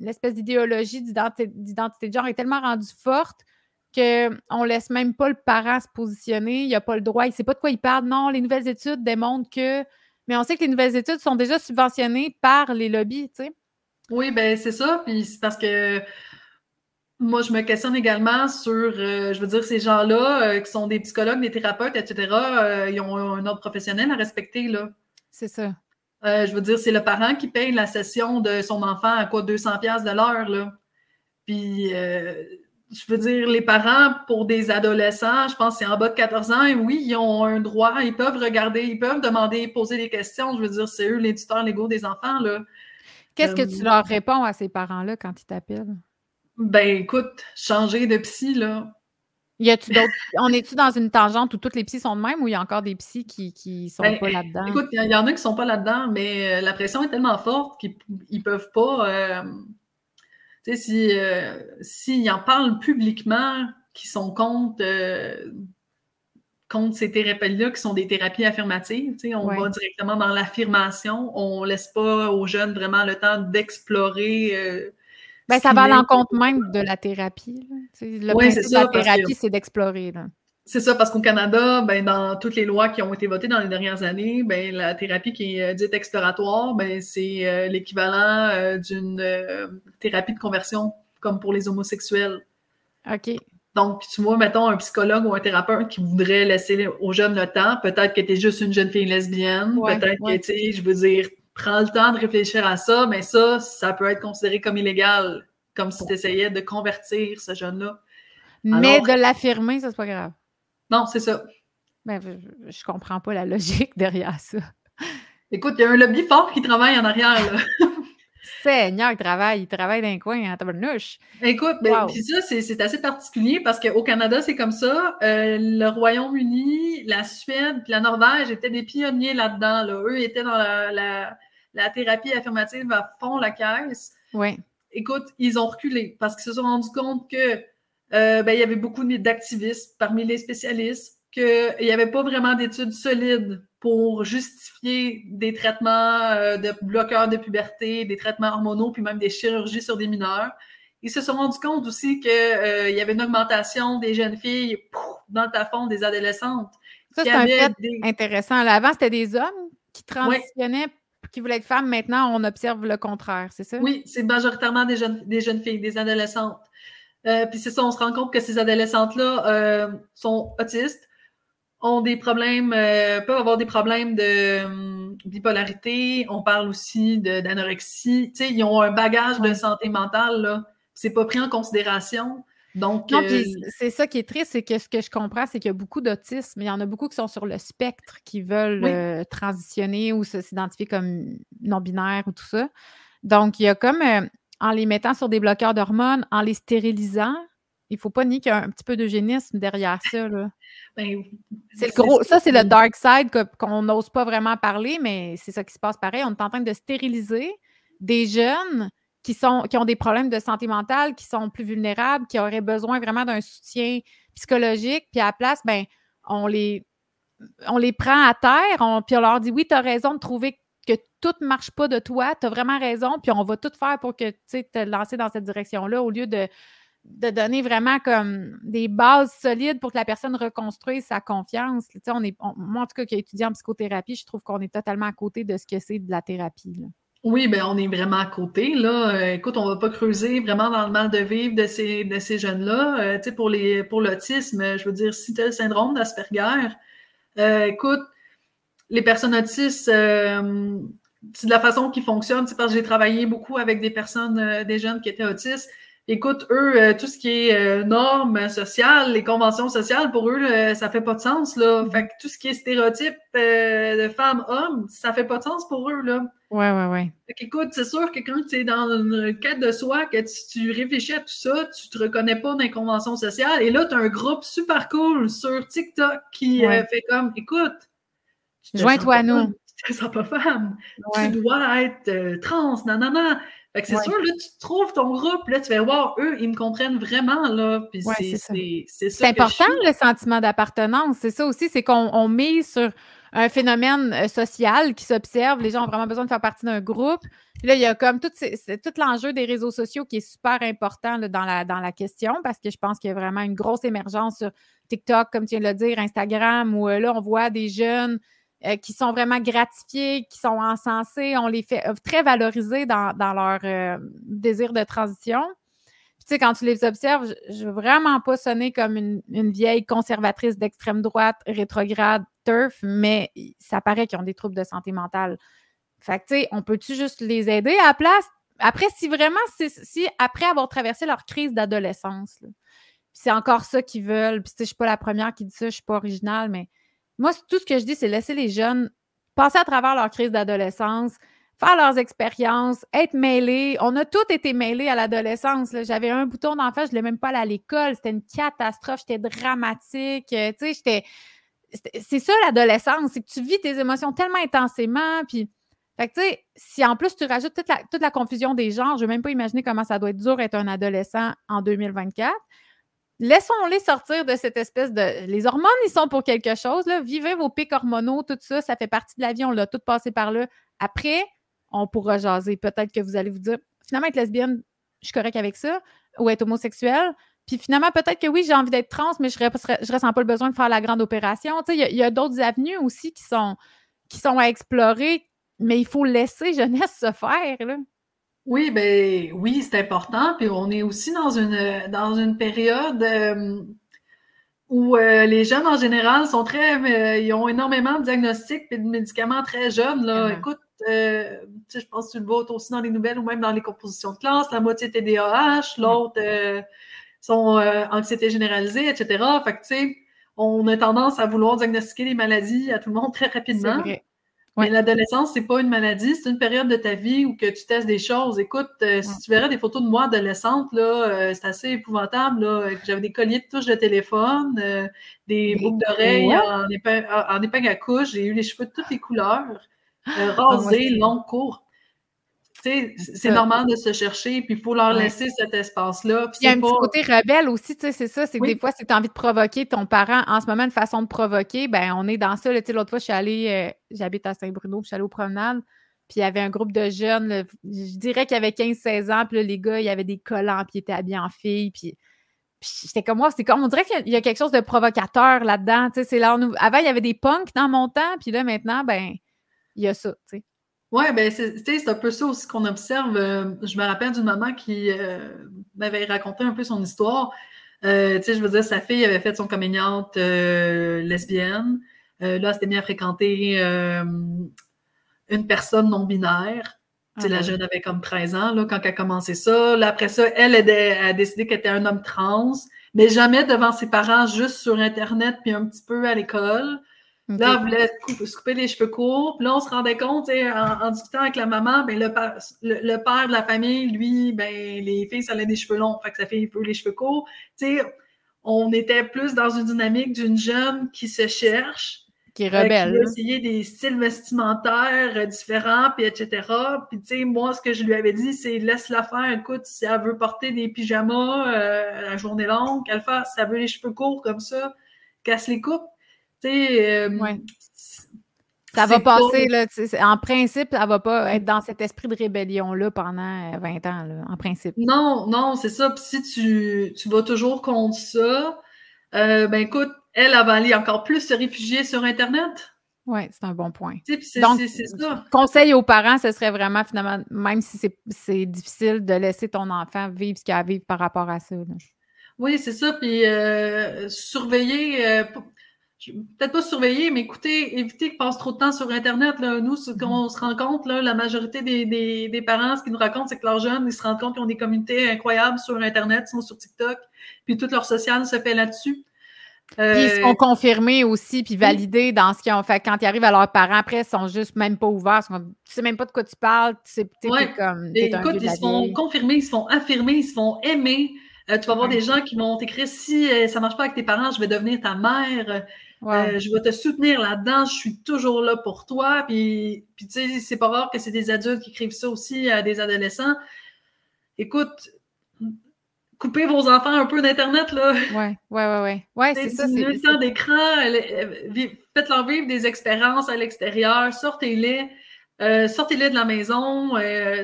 l'espèce d'idéologie d'identité de genre est tellement rendue forte qu'on ne laisse même pas le parent se positionner. Il n'a pas le droit, il ne sait pas de quoi il parle. Non, les nouvelles études démontrent que. Mais on sait que les nouvelles études sont déjà subventionnées par les lobbies, tu sais. Oui, ben c'est ça. Puis c'est parce que moi, je me questionne également sur, euh, je veux dire, ces gens-là euh, qui sont des psychologues, des thérapeutes, etc., euh, ils ont un ordre professionnel à respecter, là. C'est ça. je veux dire, c'est le parent qui paye la session de son enfant à quoi 200 pièces de l'heure là. Puis je veux dire, les parents, pour des adolescents, je pense que c'est en bas de 14 ans, et oui, ils ont un droit, ils peuvent regarder, ils peuvent demander, poser des questions. Je veux dire, c'est eux les tuteurs légaux des enfants. là. Qu'est-ce que tu leur réponds à ces parents-là quand ils t'appellent? Ben, écoute, changer de psy, là. Y a-tu d'autres. On est-tu dans une tangente où toutes les psys sont de même ou il y a encore des psys qui, qui sont ben, pas là-dedans? Écoute, il y, en a qui sont pas là-dedans, mais euh, la pression est tellement forte qu'ils ne peuvent pas. Euh, tu sais, euh, s'ils en parlent publiquement, qui sont contre, euh, contre ces thérapies-là, qui sont des thérapies affirmatives, tu sais, on va directement dans l'affirmation, on laisse pas aux jeunes vraiment le temps d'explorer. Euh, ben, ça va à l'encontre même de la thérapie. Le principe de la thérapie, c'est d'explorer. C'est ça, parce qu'au Canada, ben, dans toutes les lois qui ont été votées dans les dernières années, ben, la thérapie qui est dite exploratoire, ben, c'est euh, l'équivalent euh, d'une euh, thérapie de conversion, comme pour les homosexuels. OK. Donc, tu vois, mettons, un psychologue ou un thérapeute qui voudrait laisser aux jeunes le temps, peut-être que tu es juste une jeune fille lesbienne, peut-être que, tu sais, je veux dire, prends le temps de réfléchir à ça, mais ça, ça peut être considéré comme illégal, comme si tu essayais de convertir ce jeune-là. Mais de l'affirmer, ça, c'est pas grave. Non, c'est ça. Ben, je, je comprends pas la logique derrière ça. Écoute, il y a un lobby fort qui travaille en arrière. Seigneur, il travaille, il travaille dans un coin en tabarnouche. Écoute, ben, puis ça, c'est assez particulier parce qu'au Canada, c'est comme ça. Euh, le Royaume-Uni, la Suède, puis la Norvège étaient des pionniers là-dedans. Là. Eux étaient dans la, la, thérapie affirmative à fond la caisse. Oui. Écoute, ils ont reculé parce qu'ils se sont rendus compte que euh, ben, il y avait beaucoup d'activistes parmi les spécialistes, qu'il n'y avait pas vraiment d'études solides pour justifier des traitements euh, de bloqueurs de puberté, des traitements hormonaux, puis même des chirurgies sur des mineurs. Ils se sont rendus compte aussi qu'il euh, y avait une augmentation des jeunes filles dans le plafond des adolescentes. Ça, c'est un fait intéressant. avant, c'était des hommes qui transitionnaient, qui voulaient être femmes. Maintenant, on observe le contraire, c'est ça? Oui, c'est majoritairement des jeunes, des jeunes filles, des adolescentes. Euh, puis c'est ça, on se rend compte que ces adolescentes-là euh, sont autistes, ont des problèmes, euh, peuvent avoir des problèmes de hum, bipolarité. On parle aussi d'anorexie. Tu sais, ils ont un bagage de santé mentale, là. C'est pas pris en considération. Donc, c'est ça qui est triste, c'est que ce que je comprends, c'est qu'il y a beaucoup d'autisme. Il y en a beaucoup qui sont sur le spectre, qui veulent transitionner ou s'identifier comme non-binaire ou tout ça. Donc, il y a comme en les mettant sur des bloqueurs d'hormones, en les stérilisant, il ne faut pas nier qu'il y a un petit peu d'eugénisme derrière ça. Ben, c'est gros. Ça, c'est le dark side qu'on n'ose pas vraiment parler, mais c'est ça qui se passe pareil. On est en train de stériliser des jeunes qui, sont, qui ont des problèmes de santé mentale, qui sont plus vulnérables, qui auraient besoin vraiment d'un soutien psychologique. Puis à la place, ben, on les, on les prend à terre, puis on leur dit oui, tu as raison de trouver que tout ne marche pas de toi, tu as vraiment raison, puis on va tout faire pour que tu te lancer dans cette direction-là au lieu de, de donner vraiment comme des bases solides pour que la personne reconstruise sa confiance. on est, moi, en tout cas, qui ai étudié en psychothérapie, je trouve qu'on est totalement à côté de ce que c'est de la thérapie. Oui, bien, on est vraiment à côté. Là. Euh, écoute, on ne va pas creuser vraiment dans le mal de vivre de ces, jeunes-là. Euh, pour, les, pour l'autisme, je veux dire, si tu as le syndrome d'Asperger, euh, écoute, les personnes autistes, euh, c'est de la façon qu'ils fonctionnent, parce que j'ai travaillé beaucoup avec des personnes, des jeunes qui étaient autistes. Écoute, eux, euh, tout ce qui est normes sociales, les conventions sociales, pour eux, ça fait pas de sens, là. Mm-hmm. Fait que tout ce qui est stéréotype de femmes-hommes, ça fait pas de sens pour eux, là. Ouais, ouais, ouais. Fait qu'écoute, c'est sûr que quand tu es dans une quête de soi, que tu, réfléchis à tout ça, tu te reconnais pas dans les conventions sociales, et là, tu as un groupe super cool sur TikTok qui fait comme, écoute, Joins-toi à nous. Tu te sens pas femme. Tu dois être euh, trans, nanana. Fait que c'est sûr, là, tu trouves ton groupe, là, tu vas voir, eux, ils me comprennent vraiment, là. Puis c'est C'est important, le sentiment d'appartenance. C'est ça aussi, c'est qu'on mise sur un phénomène euh, social qui s'observe. Les gens ont vraiment besoin de faire partie d'un groupe. Puis là, il y a comme tout, tout l'enjeu des réseaux sociaux qui est super important dans, la, dans la question parce que je pense qu'il y a vraiment une grosse émergence sur TikTok, comme tu viens de le dire, Instagram, où euh, là, on voit des jeunes euh, qui sont vraiment gratifiés, qui sont encensés, on les fait euh, très valoriser dans, leur euh, désir de transition. tu sais, quand tu les observes, je ne veux vraiment pas sonner comme une, vieille conservatrice d'extrême droite rétrograde turf, mais ça paraît qu'ils ont des troubles de santé mentale. Fait que, tu sais, on peut-tu juste les aider à la place? Après, si vraiment, si après avoir traversé leur crise d'adolescence, c'est encore ça qu'ils veulent, puis je suis pas la première qui dit ça, je suis pas originale, mais moi, tout ce que je dis, c'est laisser les jeunes passer à travers leur crise d'adolescence, faire leurs expériences, être mêlés. On a tous été mêlés à l'adolescence. J'avais un bouton d'enfant, je ne voulais même pas aller à l'école. C'était une catastrophe, j'étais dramatique. Euh, tu sais, j'étais. C'est ça l'adolescence, c'est que tu vis tes émotions tellement intensément. Puis, fait que, tu sais, si en plus tu rajoutes toute la, confusion des genres, je ne veux même pas imaginer comment ça doit être dur être un adolescent en 2024 laissons-les sortir de cette espèce de. Les hormones, ils sont pour quelque chose. Vivez vos pics hormonaux, tout ça, ça fait partie de la vie, on l'a tout passé par là. Après, on pourra jaser. Peut-être que vous allez vous dire, finalement, être lesbienne, je suis correct avec ça, ou être homosexuel. Puis finalement, peut-être que oui, j'ai envie d'être trans, mais je ne ressens pas le besoin de faire la grande opération. Il y a, d'autres avenues aussi qui sont, qui sont à explorer, mais il faut laisser jeunesse se faire. Oui, ben oui, c'est important. Puis on est aussi dans une dans une période euh, où euh, les jeunes en général sont très euh, ils ont énormément de diagnostics et de médicaments très jeunes. Là. Écoute, je pense que tu le vois aussi dans les nouvelles ou même dans les compositions de classe, la moitié TDAH, l'autre sont anxiété généralisée, etc. Fait que tu sais, on a tendance à vouloir diagnostiquer les maladies à tout le monde très rapidement. Mais l'adolescence, c'est pas une maladie, c'est une période de ta vie où que tu testes des choses. Écoute, euh, si tu verrais des photos de moi adolescente, là, euh, c'est assez épouvantable. Là. J'avais des colliers de touche de téléphone, euh, des boucles d'oreilles en, épingle, à couche, j'ai eu les cheveux de toutes les couleurs, ah, rasés, longs, courts c'est normal de se chercher, puis il faut leur laisser cet espace-là. Il y a un petit côté rebelle aussi, c'est ça, c'est que des fois, si tu as envie de provoquer ton parent, en ce moment, une façon de provoquer, ben on est dans ça. L'autre fois, je suis allée, euh, j'habite à Saint-Bruno, je suis allée aux promenades, puis il y avait un groupe de jeunes, je dirais qu'il y avait 15-16 ans, puis les gars, il y avait des collants, puis ils étaient habillés en filles, puis... j'étais comme moi, c'est comme on dirait qu'il y a quelque chose de provocateur là-dedans. C'est là, avant, il y avait des punks dans mon temps, puis là, maintenant, ben, il y a ça. sais. Oui, ben c'est un peu ça aussi qu'on observe. Euh, je me rappelle d'une maman qui euh, m'avait raconté un peu son histoire. Euh, je veux dire, sa fille avait fait son coming lesbienne. là, elle s'était mise à fréquenter une personne non-binaire. Ah la jeune avait comme 13 ans là, quand elle a commencé ça. Là, après ça, elle, a décidé qu'elle était un homme trans, mais jamais devant ses parents, juste sur Internet puis un petit peu à l'école. Là, elle voulait se couper les cheveux courts. Puis là, on se rendait compte, en, en, discutant avec la maman, ben, le, père, le, père de la famille, lui, ben, les filles, ça avait des cheveux longs. Fait que sa fille veut les cheveux courts. sais, on était plus dans une dynamique d'une jeune qui se cherche. Qui est rebelle. qui essayer des styles vestimentaires euh, différents, puis etc. Puis, tu sais, moi, ce que je lui avais dit, c'est laisse-la faire. Écoute, si elle veut porter des pyjamas euh, la journée longue, qu'elle fasse. Si elle veut les cheveux courts comme ça, qu'elle se les coupe. Euh, ça va passer, là, en principe, ça va pas être dans cet esprit de rébellion-là pendant 20 euh, ans, en principe. Non, non, c'est ça. Puis si tu, tu, vas toujours contre ça, euh, ben écoute, elle, elle va aller encore plus se réfugier sur Internet. Oui, c'est un bon point. Donc, ça. conseil aux parents, ce serait vraiment, finalement, même si c'est difficile, de laisser ton enfant vivre ce qu'il a à vivre par rapport à ça. Oui, c'est ça. Puis surveiller, peut-être pas surveiller, mais écoutez, éviter qu'ils passent trop de temps sur Internet. Là. Nous, ce qu'on se rend compte, là, la majorité des, des, des parents, ce qu'ils nous racontent, c'est que leurs jeunes, ils se rendent compte qu'ils ont des communautés incroyables sur Internet, ils sont sur TikTok, puis tout leur social se fait là-dessus. Euh... Puis ils sont confirmés aussi, puis validés dans ce qu'ils ont fait. Quand ils arrivent à leurs parents, après, ils sont juste même pas ouverts. Tu sais même pas de quoi tu parles. Tu sais, comme. écoute, ils se font confirmer, ils se font affirmer, ils se font aimer. Euh, tu vas avoir des gens qui vont t'écrire si euh, ça marche pas avec tes parents, je vais devenir ta mère. Euh, je vais te soutenir là-dedans, je suis toujours là pour toi. Puis, puis tu sais, c'est pas rare que c'est des adultes qui écrivent ça aussi à des adolescents. Écoute, coupez vos enfants un peu d'Internet, là. Ouais, ouais, ouais, ouais. Ouais, c'est ça. Le temps d'écran, faites-leur vivre des expériences à l'extérieur, sortez-les. Euh, sortez-les de la maison. Euh,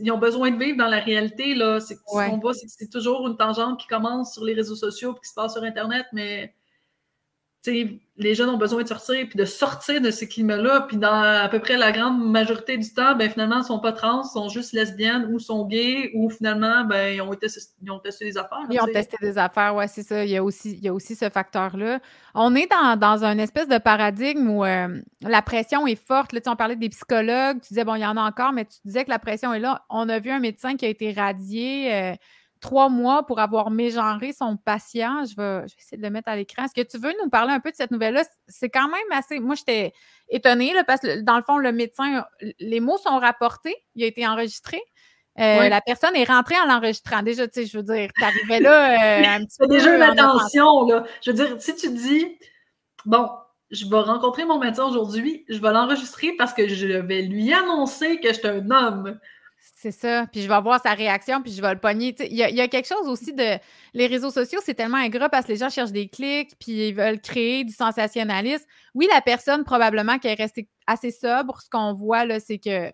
ils ont besoin de vivre dans la réalité. Là. Ce qu'on voit, c'est que c'est toujours une tangente qui commence sur les réseaux sociaux et qui se passe sur Internet, mais les jeunes ont besoin de sortir, puis de sortir de ces climats-là, puis dans à peu près la grande majorité du temps, ben finalement, ils sont pas trans, sont juste lesbiennes ou sont gays, ou finalement, ben ils ont, été, ils ont testé des affaires. Ils ont testé des affaires, ouais, c'est ça. Il y a aussi, il y a aussi ce facteur-là. On est dans, dans un espèce de paradigme où euh, la pression est forte. Là, tu on parlait des psychologues, tu disais, bon, il y en a encore, mais tu disais que la pression est là. On a vu un médecin qui a été radié. Euh, trois mois pour avoir mégenré son patient. Je vais, essayer de le mettre à l'écran. Est-ce que tu veux nous parler un peu de cette nouvelle-là? C'est quand même assez. Moi, j'étais étonnée là, parce que dans le fond, le médecin, les mots sont rapportés, il a été enregistré. Euh, la personne est rentrée en l'enregistrant. Déjà, tu sais, je veux dire, t'arrivais là euh, un petit peu. déjà une attention, là. Je veux dire, si tu dis, bon, je vais rencontrer mon médecin aujourd'hui, je vais l'enregistrer parce que je vais lui annoncer que je suis un homme. C'est ça. Puis je vais voir sa réaction, puis je vais le pogner. Il y, a quelque chose aussi de. Les réseaux sociaux, c'est tellement ingrat parce que les gens cherchent des clics, puis ils veulent créer du sensationnalisme. Oui, la personne, probablement, qui est restée assez sobre, ce qu'on voit, là, c'est que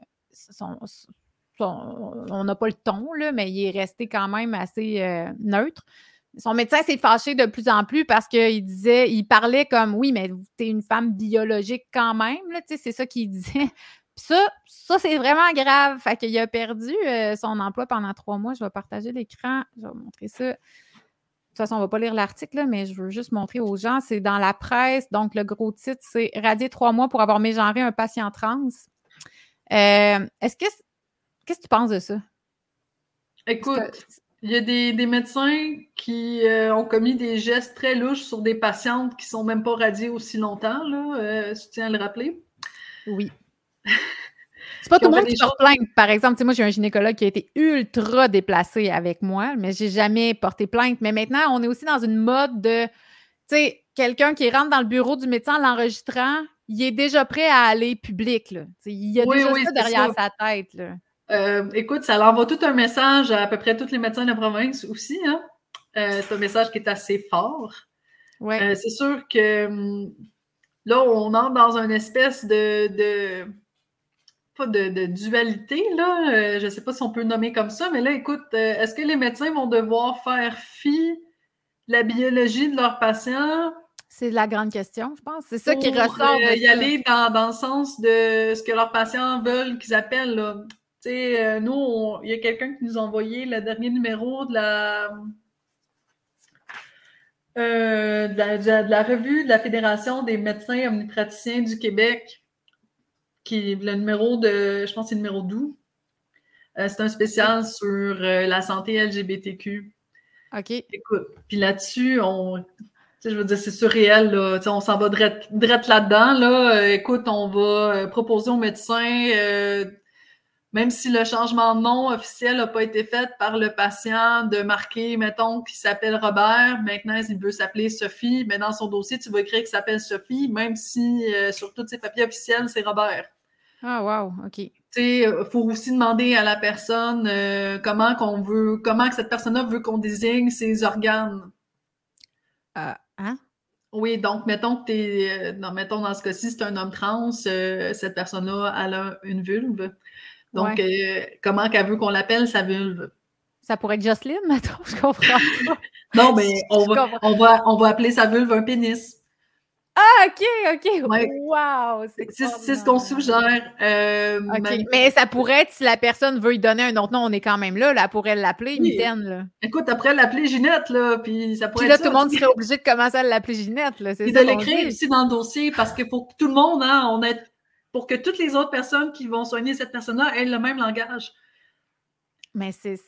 on n'a pas le ton, là, mais il est resté quand même assez euh, neutre. Son médecin s'est fâché de plus en plus parce qu'il disait, il parlait comme oui, mais tu es une femme biologique quand même, c'est ça qu'il disait ça, ça c'est vraiment grave. Fait qu'il a perdu euh, son emploi pendant trois mois. Je vais partager l'écran. Je vais vous montrer ça. De toute façon, on ne va pas lire l'article, mais je veux juste montrer aux gens. C'est dans la presse. Donc, le gros titre, c'est Radier trois mois pour avoir mégenré un patient trans. Euh, est-ce que. Qu'est-ce que tu penses de ça? Écoute, il y a des, médecins qui euh, ont commis des gestes très louches sur des patientes qui ne sont même pas radiées aussi longtemps, là, je tiens à le rappeler? Oui. C'est pas tout le monde qui porte plainte. Par exemple, moi, j'ai un gynécologue qui a été ultra déplacé avec moi, mais j'ai jamais porté plainte. Mais maintenant, on est aussi dans une mode de, tu sais, quelqu'un qui rentre dans le bureau du médecin en l'enregistrant, il est déjà prêt à aller public. Là. il y a déjà ça derrière sa tête. Euh, écoute, ça envoie tout un message à, à peu près tous les médecins de la province aussi. Hein? Euh, c'est un message qui est assez fort. Ouais. Euh, c'est sûr que hum, là, on entre dans une espèce de pas de, dualité, là. Euh, je ne sais pas si on peut le nommer comme ça, mais là, écoute, euh, est-ce que les médecins vont devoir faire fi de la biologie de leurs patients? C'est la grande question, je pense. C'est ça qui ressort. Euh, y aller dans, le sens de ce que leurs patients veulent qu'ils appellent. Là. sais, nous, il y a quelqu'un qui nous a envoyé le dernier numéro de la, de la, revue de la Fédération des médecins omnipraticiens du Québec qui est le numéro de, je pense que c'est le numéro 12. Euh, c'est un spécial sur euh, la santé LGBTQ. OK. Écoute, puis là-dessus, on. Je veux dire, c'est surréel, là. on s'en va direct, là-dedans. Là. Euh, écoute, on va proposer aux médecins, même si le changement de nom officiel n'a pas été fait par le patient, de marquer, mettons, qu'il s'appelle Robert. Maintenant, il veut s'appeler Sophie. Mais dans son dossier, tu vas écrire qu'il s'appelle Sophie, même si sur tous ses papiers officiels, c'est Robert. Ah, wow, OK. Il euh, faut aussi demander à la personne euh, comment qu'on veut, comment que cette personne-là veut qu'on désigne ses organes. Euh, hein? Oui, donc mettons que tu es, mettons dans ce cas-ci, c'est un homme trans, cette personne-là, elle a une vulve. Donc, comment qu'elle veut qu'on l'appelle sa vulve? Ça pourrait être Jocelyne, mettons, je comprends pas. non, mais on va, on, va, on va appeler sa vulve un pénis. Ah, OK, OK. Wow! C'est ce qu'on suggère. Euh, mais ça pourrait être, si la personne veut lui donner un autre nom, on est quand même là. Là, elle pourrait l'appeler Mitaine. Là. Écoute, après l'appeler Ginette, là, puis ça pourrait puis là, tout le monde serait obligé de commencer à l'appeler Ginette. Là, et de l'écrire aussi dans le dossier, parce que pour tout le monde, hein, on est, pour que toutes les autres personnes qui vont soigner cette personne-là aient le même langage. Mais c'est...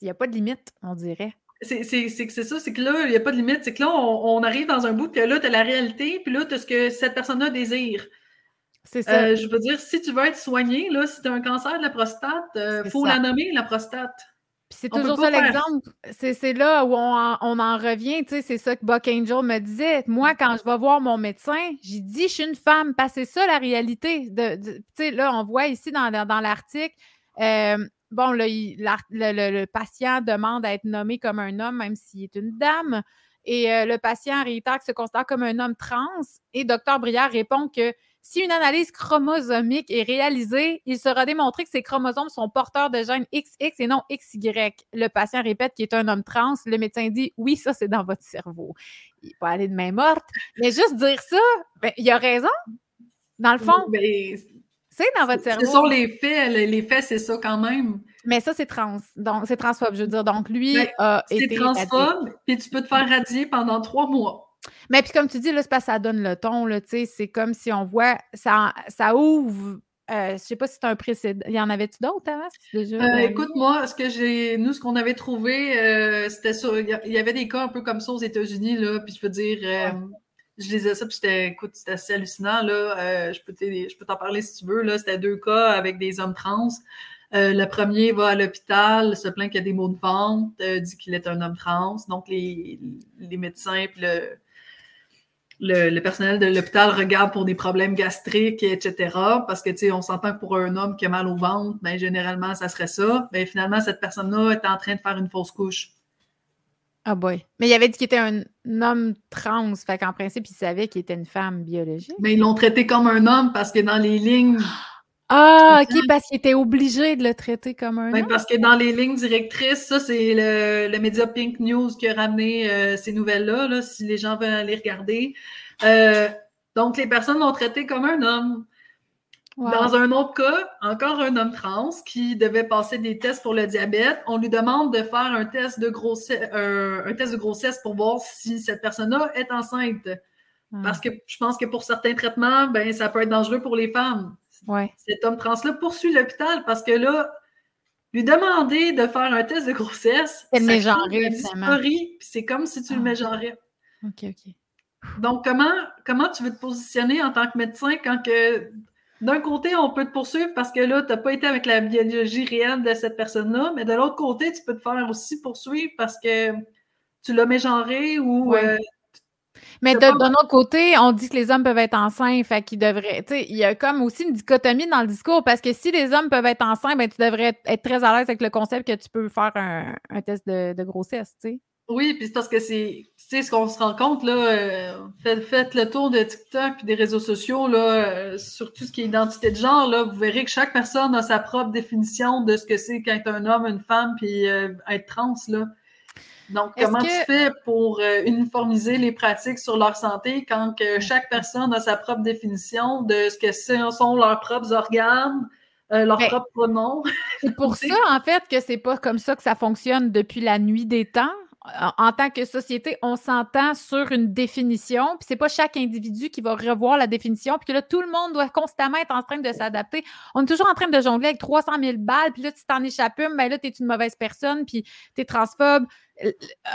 Il n'y a pas de limite, on dirait c'est ça, c'est que là, il n'y a pas de limite. C'est que là, on, arrive dans un bout que là, tu as la réalité, puis là, tu as ce que cette personne-là désire. C'est ça. Euh, je veux dire, si tu veux être soigné, là, si tu as un cancer de la prostate, il euh, faut la nommer, la prostate. c'est toujours ça l'exemple. C'est là où on en, revient. C'est ça que Buck Angel me disait. Moi, quand je vais voir mon médecin, j'ai dit je suis une femme. Parce que c'est ça la réalité. De, là, on voit ici dans, dans l'article. Euh, bon, le, patient demande à être nommé comme un homme, même s'il est une dame. Et euh, le patient réitère qu'il se considère comme un homme trans. Et Dr. Brière répond que Si une analyse chromosomique est réalisée, il sera démontré que ces chromosomes sont porteurs de gènes XX et non XY. Le patient répète qu'il est un homme trans. Le médecin dit oui, ça, c'est dans votre cerveau. Il va aller de main morte. Mais juste dire ça, ben, il a raison. Dans le fond, c'est dans votre cerveau. Ce sont les faits. Les faits, c'est ça quand même. Mais ça, c'est trans. Donc, c'est transphobe, je veux dire. Donc, lui ben, a été. C'est transphobe, puis tu peux te faire radier pendant trois mois. Mais puis comme tu dis, là, c'est ça donne le ton, là, c'est comme si on voit, ça, ça ouvre, euh, je sais pas si c'est un précédent. Il y en avait-tu d'autres avant? Euh, écoute, moi, ce que j'ai, nous, ce qu'on avait trouvé, euh, c'était ça. Il y avait des cas un peu comme ça aux États-Unis, là, puis je veux dire, je lisais ça, puis j'étais, écoute, c'était assez hallucinant, là. je peux t'en parler si tu veux, là. C'était deux cas avec des hommes trans. le premier va à l'hôpital, se plaint qu'il y a des maux de ventre, dit qu'il est un homme trans. Donc, les, médecins, puis le, personnel de l'hôpital regarde pour des problèmes gastriques, etc. Parce que, tu sais, on s'entend que pour un homme qui a mal au ventre, ben, généralement, ça serait ça. Ben, finalement, cette personne-là est en train de faire une fausse couche. Ah boy. Mais il avait dit qu'il était un homme trans, fait qu'en principe, il savait qu'il était une femme biologique. Mais ils l'ont traité comme un homme parce que dans les lignes. Ah, ok, parce qu'il était obligé de le traiter comme un homme. Parce que dans les lignes directrices, ça, c'est le, média Pink News qui a ramené euh, ces nouvelles-là, là, si les gens veulent aller regarder. Euh, donc, les personnes l'ont traité comme un homme. Dans un autre cas, encore un homme trans qui devait passer des tests pour le diabète, on lui demande de faire un test de grossesse, un test de grossesse pour voir si cette personne-là est enceinte. Parce que je pense que pour certains traitements, ben, ça peut être dangereux pour les femmes. Cet homme trans-là poursuit l'hôpital parce que là, lui demander de faire un test de grossesse, c'est le c'est comme si tu le ah. mégenrais. OK, OK. Donc, comment, comment tu veux te positionner en tant que médecin quand que d'un côté, on peut te poursuivre parce que là, tu n'as pas été avec la biologie réelle de cette personne-là, mais de l'autre côté, tu peux te faire aussi poursuivre parce que tu l'as mégenré ou euh, mais d'un autre côté, on dit que les hommes peuvent être enceints, fait qu'ils devraient. Tu sais, il y a comme aussi une dichotomie dans le discours parce que si les hommes peuvent être enceints, ben, tu devrais être très à l'aise avec le concept que tu peux faire un, test de, grossesse, tu sais. Oui, puis c'est parce que c'est ce qu'on se rend compte, là, euh, faites, le tour de TikTok et des réseaux sociaux, là, euh, sur tout ce qui est identité de genre, là, vous verrez que chaque personne a sa propre définition de ce que c'est qu'être un homme, une femme, puis euh, être trans, là. Donc, comment tu fais pour uniformiser les pratiques sur leur santé quand que chaque personne a sa propre définition de ce que sont leurs propres organes, euh, leurs propres pronoms? C'est pour ça, en fait, que c'est pas comme ça que ça fonctionne depuis la nuit des temps. En, tant que société, on s'entend sur une définition, puis c'est pas chaque individu qui va revoir la définition, puis que là, tout le monde doit constamment être en train de s'adapter. On est toujours en train de jongler avec 300 000 balles, puis là, tu t'en échappes une, ben là, tu es une mauvaise personne, puis tu es transphobe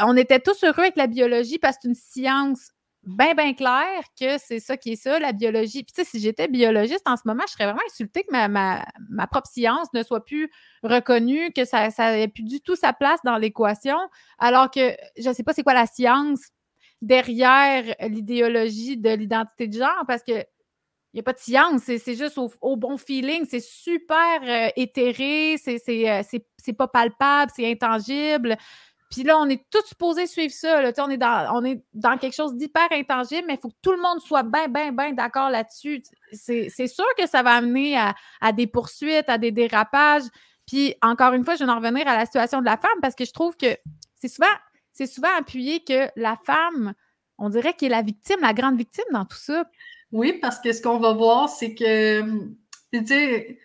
on était tous heureux avec la biologie parce que c'est une science bien, bien claire que c'est ça qui est ça, la biologie. Puis, tu sais, si j'étais biologiste en ce moment, je serais vraiment insultée que ma, propre science ne soit plus reconnue, que ça n'ait plus du tout sa place dans l'équation, alors que je ne sais pas c'est quoi la science derrière l'idéologie de l'identité de genre, parce que il n'y a pas de science, c'est juste au, bon feeling, c'est super euh, éthéré, euh, c'est pas palpable, c'est intangible. Puis là, on est tous supposés suivre ça. Là. On, est dans, on est dans quelque chose d'hyper intangible, mais il faut que tout le monde soit bien, bien, bien d'accord là-dessus. C'est sûr que ça va amener à, des poursuites, à des dérapages. Puis encore une fois, je vais en revenir à la situation de la femme parce que je trouve que c'est souvent, souvent appuyé que la femme, on dirait qu'elle est la victime, la grande victime dans tout ça. Oui, parce que ce qu'on va voir, c'est que, tu sais,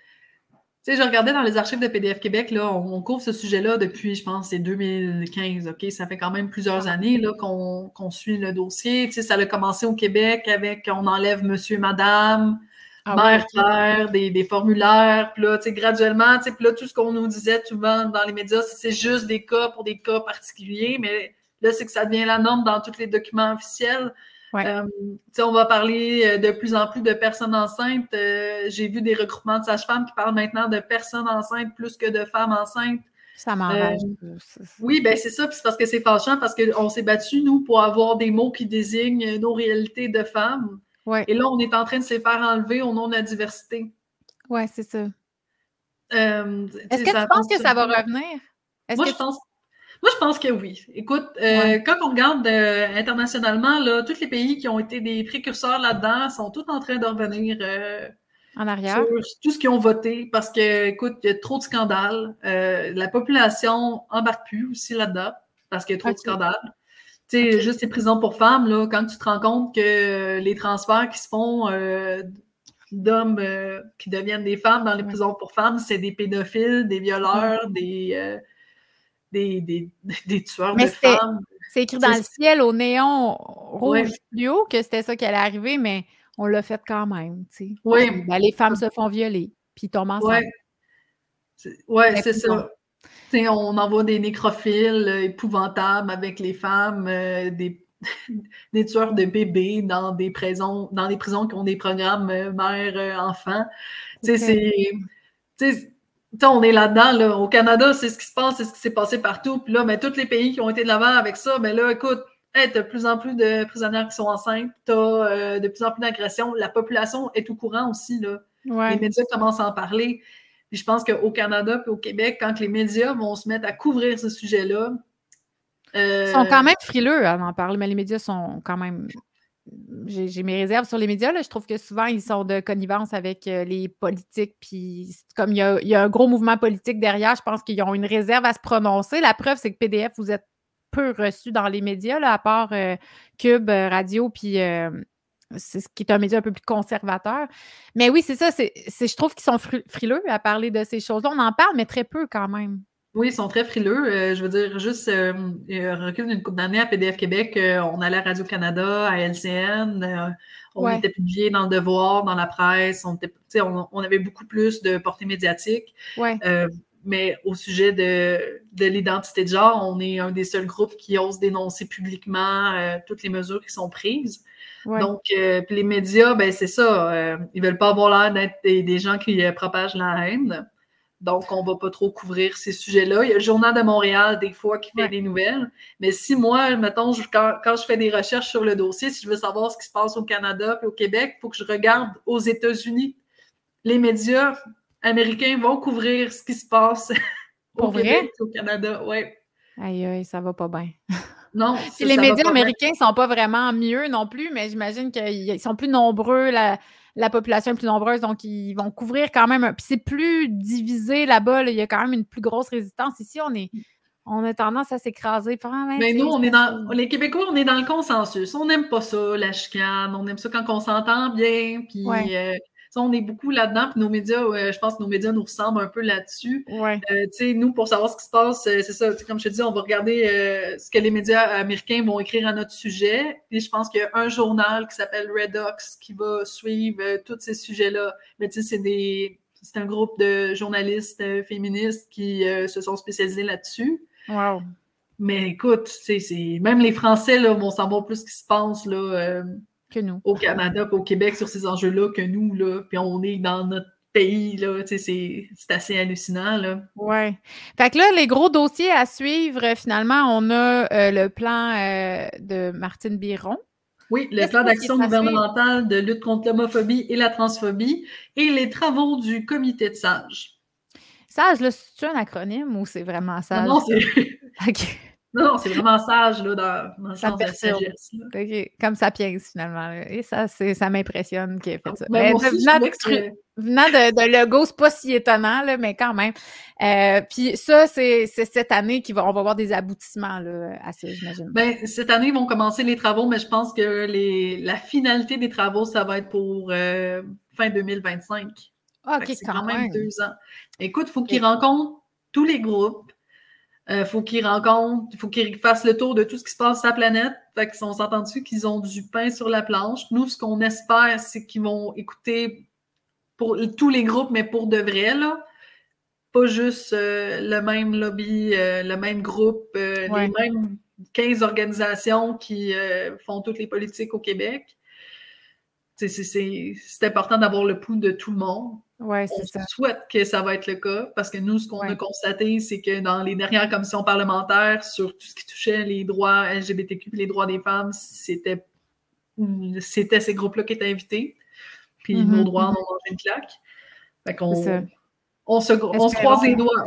sais, je regardais dans les archives de PDF Québec, là, on, couvre ce sujet-là depuis, je pense, c'est 2015, OK? Ça fait quand même plusieurs années là, qu'on, suit le dossier. Tu sais, ça a commencé au Québec avec on enlève monsieur, madame, ah mère, père, des, formulaires. Puis là, tu sais, graduellement, tu sais, puis là, tout ce qu'on nous disait souvent dans les médias, c'est, juste des cas pour des cas particuliers, mais là, c'est que ça devient la norme dans tous les documents officiels. Euh, on va parler euh, de plus en plus de personnes enceintes. Euh, j'ai vu des regroupements de sages-femmes qui parlent maintenant de personnes enceintes plus que de femmes enceintes. Ça m'enrage. oui, ben c'est ça, c'est parce que c'est fâchant, parce qu'on s'est battu, nous, pour avoir des mots qui désignent nos réalités de femmes. Et là, on est en train de se faire enlever au nom de la diversité. Oui, c'est ça. Est-ce que tu penses que ça va revenir? Moi, je pense Moi, je pense que oui. Écoute, euh, quand on regarde euh, internationalement, là, tous les pays qui ont été des précurseurs là-dedans sont tous en train de revenir euh, en arrière. sur tout ce qu'ils ont voté parce que, écoute, il y a trop de scandales. la population embarque plus aussi là-dedans parce qu'il y a trop de scandales. Tu sais, juste les prisons pour femmes, là, quand tu te rends compte que les transferts qui se font d'hommes qui deviennent des femmes dans les prisons pour femmes, c'est des pédophiles, des violeurs, des des, des, tueurs de femmes. C'est écrit dans le ciel au néon rouge fluo que c'était ça qui allait arriver, mais on l'a fait quand même. Oui. Ben, les femmes se font violer, puis tombent ensemble. Oui, c'est ça. on envoie des nécrophiles euh, épouvantables avec les femmes, euh, des, des, tueurs de bébés dans des prisons, dans des prisons qui ont des programmes euh, mère-enfant. c'est on est là-dedans, au Canada, c'est ce qui se passe, c'est ce qui s'est passé partout. Puis là, mais ben, tous les pays qui ont été de l'avant avec ça, mais ben là, écoute, tu as de plus en plus de prisonnières qui sont enceintes, tu as euh, de plus en plus d'agressions. La population est au courant aussi. Là. Les médias commencent à en parler. Puis je pense qu'au Canada et au Québec, quand les médias vont se mettre à couvrir ce sujet-là. Ils sont quand même frileux à en parler, mais les médias sont quand même j'ai mes réserves sur les médias. Là. Je trouve que souvent, ils sont de connivence avec euh, les politiques. Puis, comme il y, a, un gros mouvement politique derrière, je pense qu'ils ont une réserve à se prononcer. La preuve, c'est que PDF, vous êtes peu reçu dans les médias, là, à part euh, Cube, euh, Radio, puis c'est ce qui est un média un peu plus conservateur. Mais oui, c'est ça. C'est, je trouve qu'ils sont frileux à parler de ces choses-là. On en parle, mais très peu quand même. Oui, ils sont très frileux. Euh, je veux dire, juste euh, recul d'une couple d'années à PDF Québec, euh, on allait à Radio-Canada, à LCN, on était publié dans le Devoir, dans la presse, on, était, on, on avait beaucoup plus de portée médiatique. Ouais. mais au sujet de, de l'identité de genre, on est un des seuls groupes qui ose dénoncer publiquement toutes les mesures qui sont prises. Donc, les médias, ben c'est ça, ils veulent pas avoir l'air d'être des, des, gens qui propagent la haine. Donc, on ne va pas trop couvrir ces sujets-là. Il y a le Journal de Montréal, des fois, qui fait des nouvelles. Mais si moi, mettons, quand, je fais des recherches sur le dossier, si je veux savoir ce qui se passe au Canada et au Québec, il faut que je regarde aux États-Unis. Les médias américains vont couvrir ce qui se passe au Québec et au Canada. Ouais. Aïe, aïe, ça va pas bien. Non. les médias américains ne sont pas vraiment mieux non plus, mais j'imagine qu'ils sont plus nombreux. La, la population est plus nombreuse, donc ils vont couvrir quand même. Puis c'est plus divisé là-bas, il y a quand même une plus grosse résistance. Ici, on est. On a tendance à s'écraser. Mais nous, on est dans. Les Québécois, on est dans le consensus. On n'aime pas ça, la chicane. On aime ça quand on s'entend bien. Puis euh, on est beaucoup là-dedans, puis nos médias, je pense que nos médias nous ressemblent un peu là-dessus. Ouais. Euh, nous, pour savoir ce qui se passe, euh, c'est ça, comme je te dis, on va regarder euh, ce que les médias américains vont écrire à notre sujet. Puis je pense qu'il y a un journal qui s'appelle Redox qui va suivre tous ces sujets-là. Mais tu sais, c'est des. C'est un groupe de journalistes féministes qui se sont spécialisés là-dessus. Wow. Mais écoute, c'est même les Français là, vont savoir plus ce qui se passe là, nous. Au Canada, au Québec sur ces enjeux-là que nous, là. Puis on est dans notre pays, là. C'est assez hallucinant, là. Oui. Fait que là, les gros dossiers à suivre, finalement, on a euh, le plan euh, de Martine Biron. Oui, le plan d'action gouvernemental de lutte contre l'homophobie et la transphobie et les travaux du comité de sages. Sage, là, c'est un acronyme ou c'est vraiment sage? Non, c'est. OK. Non, c'est vraiment sage là, dans, dans le sens de la sagesse. OK, comme Sapiens, finalement. Et ça, ça m'impressionne qu'il ait fait ça. Ben, venant, de, de, Lego, c'est pas si étonnant, là, mais quand même. Euh, puis ça, c'est cette année qu'on va, on va voir des aboutissements là, à ça, j'imagine. Ben, cette année, ils vont commencer les travaux, mais je pense que les, la finalité des travaux, ça va être pour euh, fin 2025. Ah, OK, c'est quand, même. deux ans. Écoute, il faut qu'ils rencontrent tous les groupes euh, faut qu'ils rencontrent, il faut qu'ils fassent le tour de tout ce qui se passe sur la planète. Fait qu'ils sont entendus qu'ils ont du pain sur la planche. Nous, ce qu'on espère, c'est qu'ils vont écouter pour tous les groupes, mais pour de vrai, là. Pas juste euh, le même lobby, euh, le même groupe, les mêmes 15 organisations qui font toutes les politiques au Québec. C'est important d'avoir le pouls de tout le monde. Ouais, ça. souhaite que ça va être le cas parce que nous, ce qu'on a constaté, c'est que dans les dernières commissions parlementaires, sur tout ce qui touchait les droits LGBTQ et les droits des femmes, c'était c'était ces groupes-là qui étaient invités. Puis nos mm-hmm, droits en mm-hmm. ont mangé une claque. Fait qu'on on se, on se croise les doigts.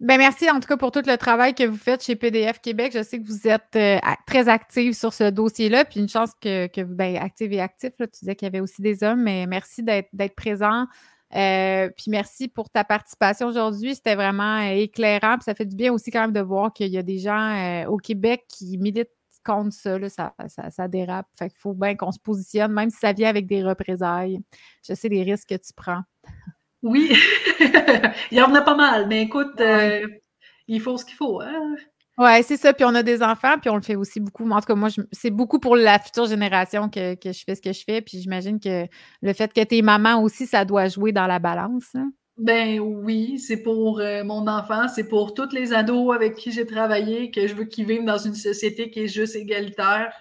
Ben merci en tout cas pour tout le travail que vous faites chez PDF Québec. Je sais que vous êtes euh, très active sur ce dossier-là, puis une chance que, que vous, ben, active et actif, là, tu disais qu'il y avait aussi des hommes, mais merci d'être présent. Euh, puis merci pour ta participation aujourd'hui. C'était vraiment euh, éclairant. Puis ça fait du bien aussi quand même de voir qu'il y a des gens au Québec qui militent contre ça, là, ça, ça, dérape. Fait qu'il faut bien qu'on se positionne, même si ça vient avec des représailles. Je sais les risques que tu prends. Oui, il y en a pas mal, mais écoute, euh, il faut ce qu'il faut. Hein? Oui, c'est ça. Puis on a des enfants, puis on le fait aussi beaucoup. En tout cas, moi, c'est beaucoup pour la future génération que, je fais ce que je fais. Puis j'imagine que le fait que tu es maman aussi, ça doit jouer dans la balance. Hein? Ben oui, c'est pour euh, mon enfant, c'est pour tous les ados avec qui j'ai travaillé, que je veux qu'ils vivent dans une société qui est juste égalitaire.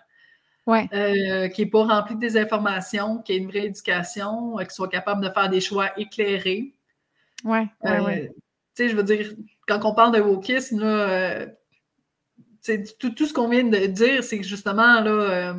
Euh, qui n'est pas rempli de désinformation, qui ait une vraie éducation, euh, qui soit capable de faire des choix éclairés. Oui, oui, oui. Tu sais, je veux dire, quand on parle de wokisme, là, tout, tout, ce qu'on vient de dire, c'est que justement, là,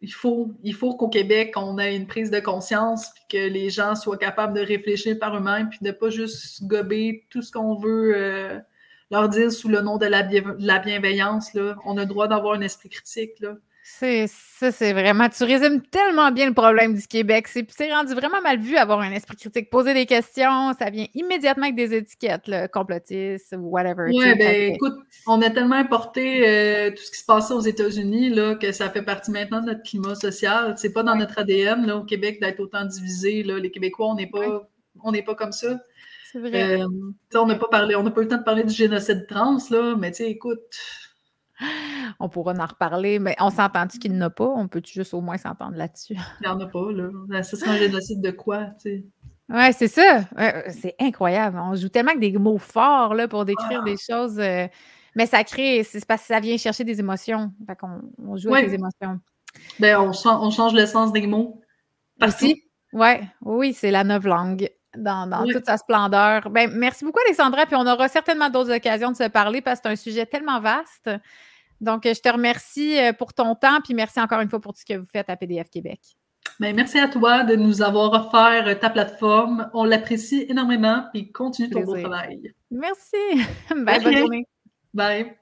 il faut, il faut qu'au Québec, on ait une prise de conscience, puis que les gens soient capables de réfléchir par eux-mêmes, puis de ne pas juste gober tout ce qu'on veut leur dire sous le nom de la, la bienveillance. Là. On a le droit d'avoir un esprit critique. Là. C'est ça, c'est vraiment. Tu résumes tellement bien le problème du Québec. C'est rendu vraiment mal vu avoir un esprit critique. Poser des questions, ça vient immédiatement avec des étiquettes, là, complotistes ou whatever. Oui, ben écoute, on a tellement importé euh, tout ce qui se passait aux États-Unis là, que ça fait partie maintenant de notre climat social. C'est pas dans notre ADN là, au Québec d'être autant divisé. Là. Les Québécois, on n'est pas, on n'est pas comme ça. C'est vrai. Euh, on n'a pas parlé, on n'a pas eu le temps de parler du génocide trans, là, mais tu sais, écoute on pourra en reparler, mais on s'entend-tu qu'il n'a pas? On peut juste au moins s'entendre là-dessus? Il n'y en a pas, là. Ben, ce serait un génocide de quoi, tu sais? Oui, c'est ça. c'est incroyable. On joue tellement avec des mots forts là, pour décrire des choses. Euh, mais ça crée, c'est parce que ça vient chercher des émotions. Fait qu'on on joue avec des émotions. Ben, on, on, change le sens des mots. Aussi? Ouais, oui, c'est la nouvelle langue dans, toute sa splendeur. Ben, merci beaucoup, Alexandra. Puis on aura certainement d'autres occasions de se parler parce que c'est un sujet tellement vaste. Donc, je te remercie euh, pour ton temps, puis merci encore une fois pour tout ce que vous faites à PDF Québec. Bien, merci à toi de nous avoir offert ta plateforme. On l'apprécie énormément, puis continue ton beau travail. Merci. Bye, bonne journée. Bye.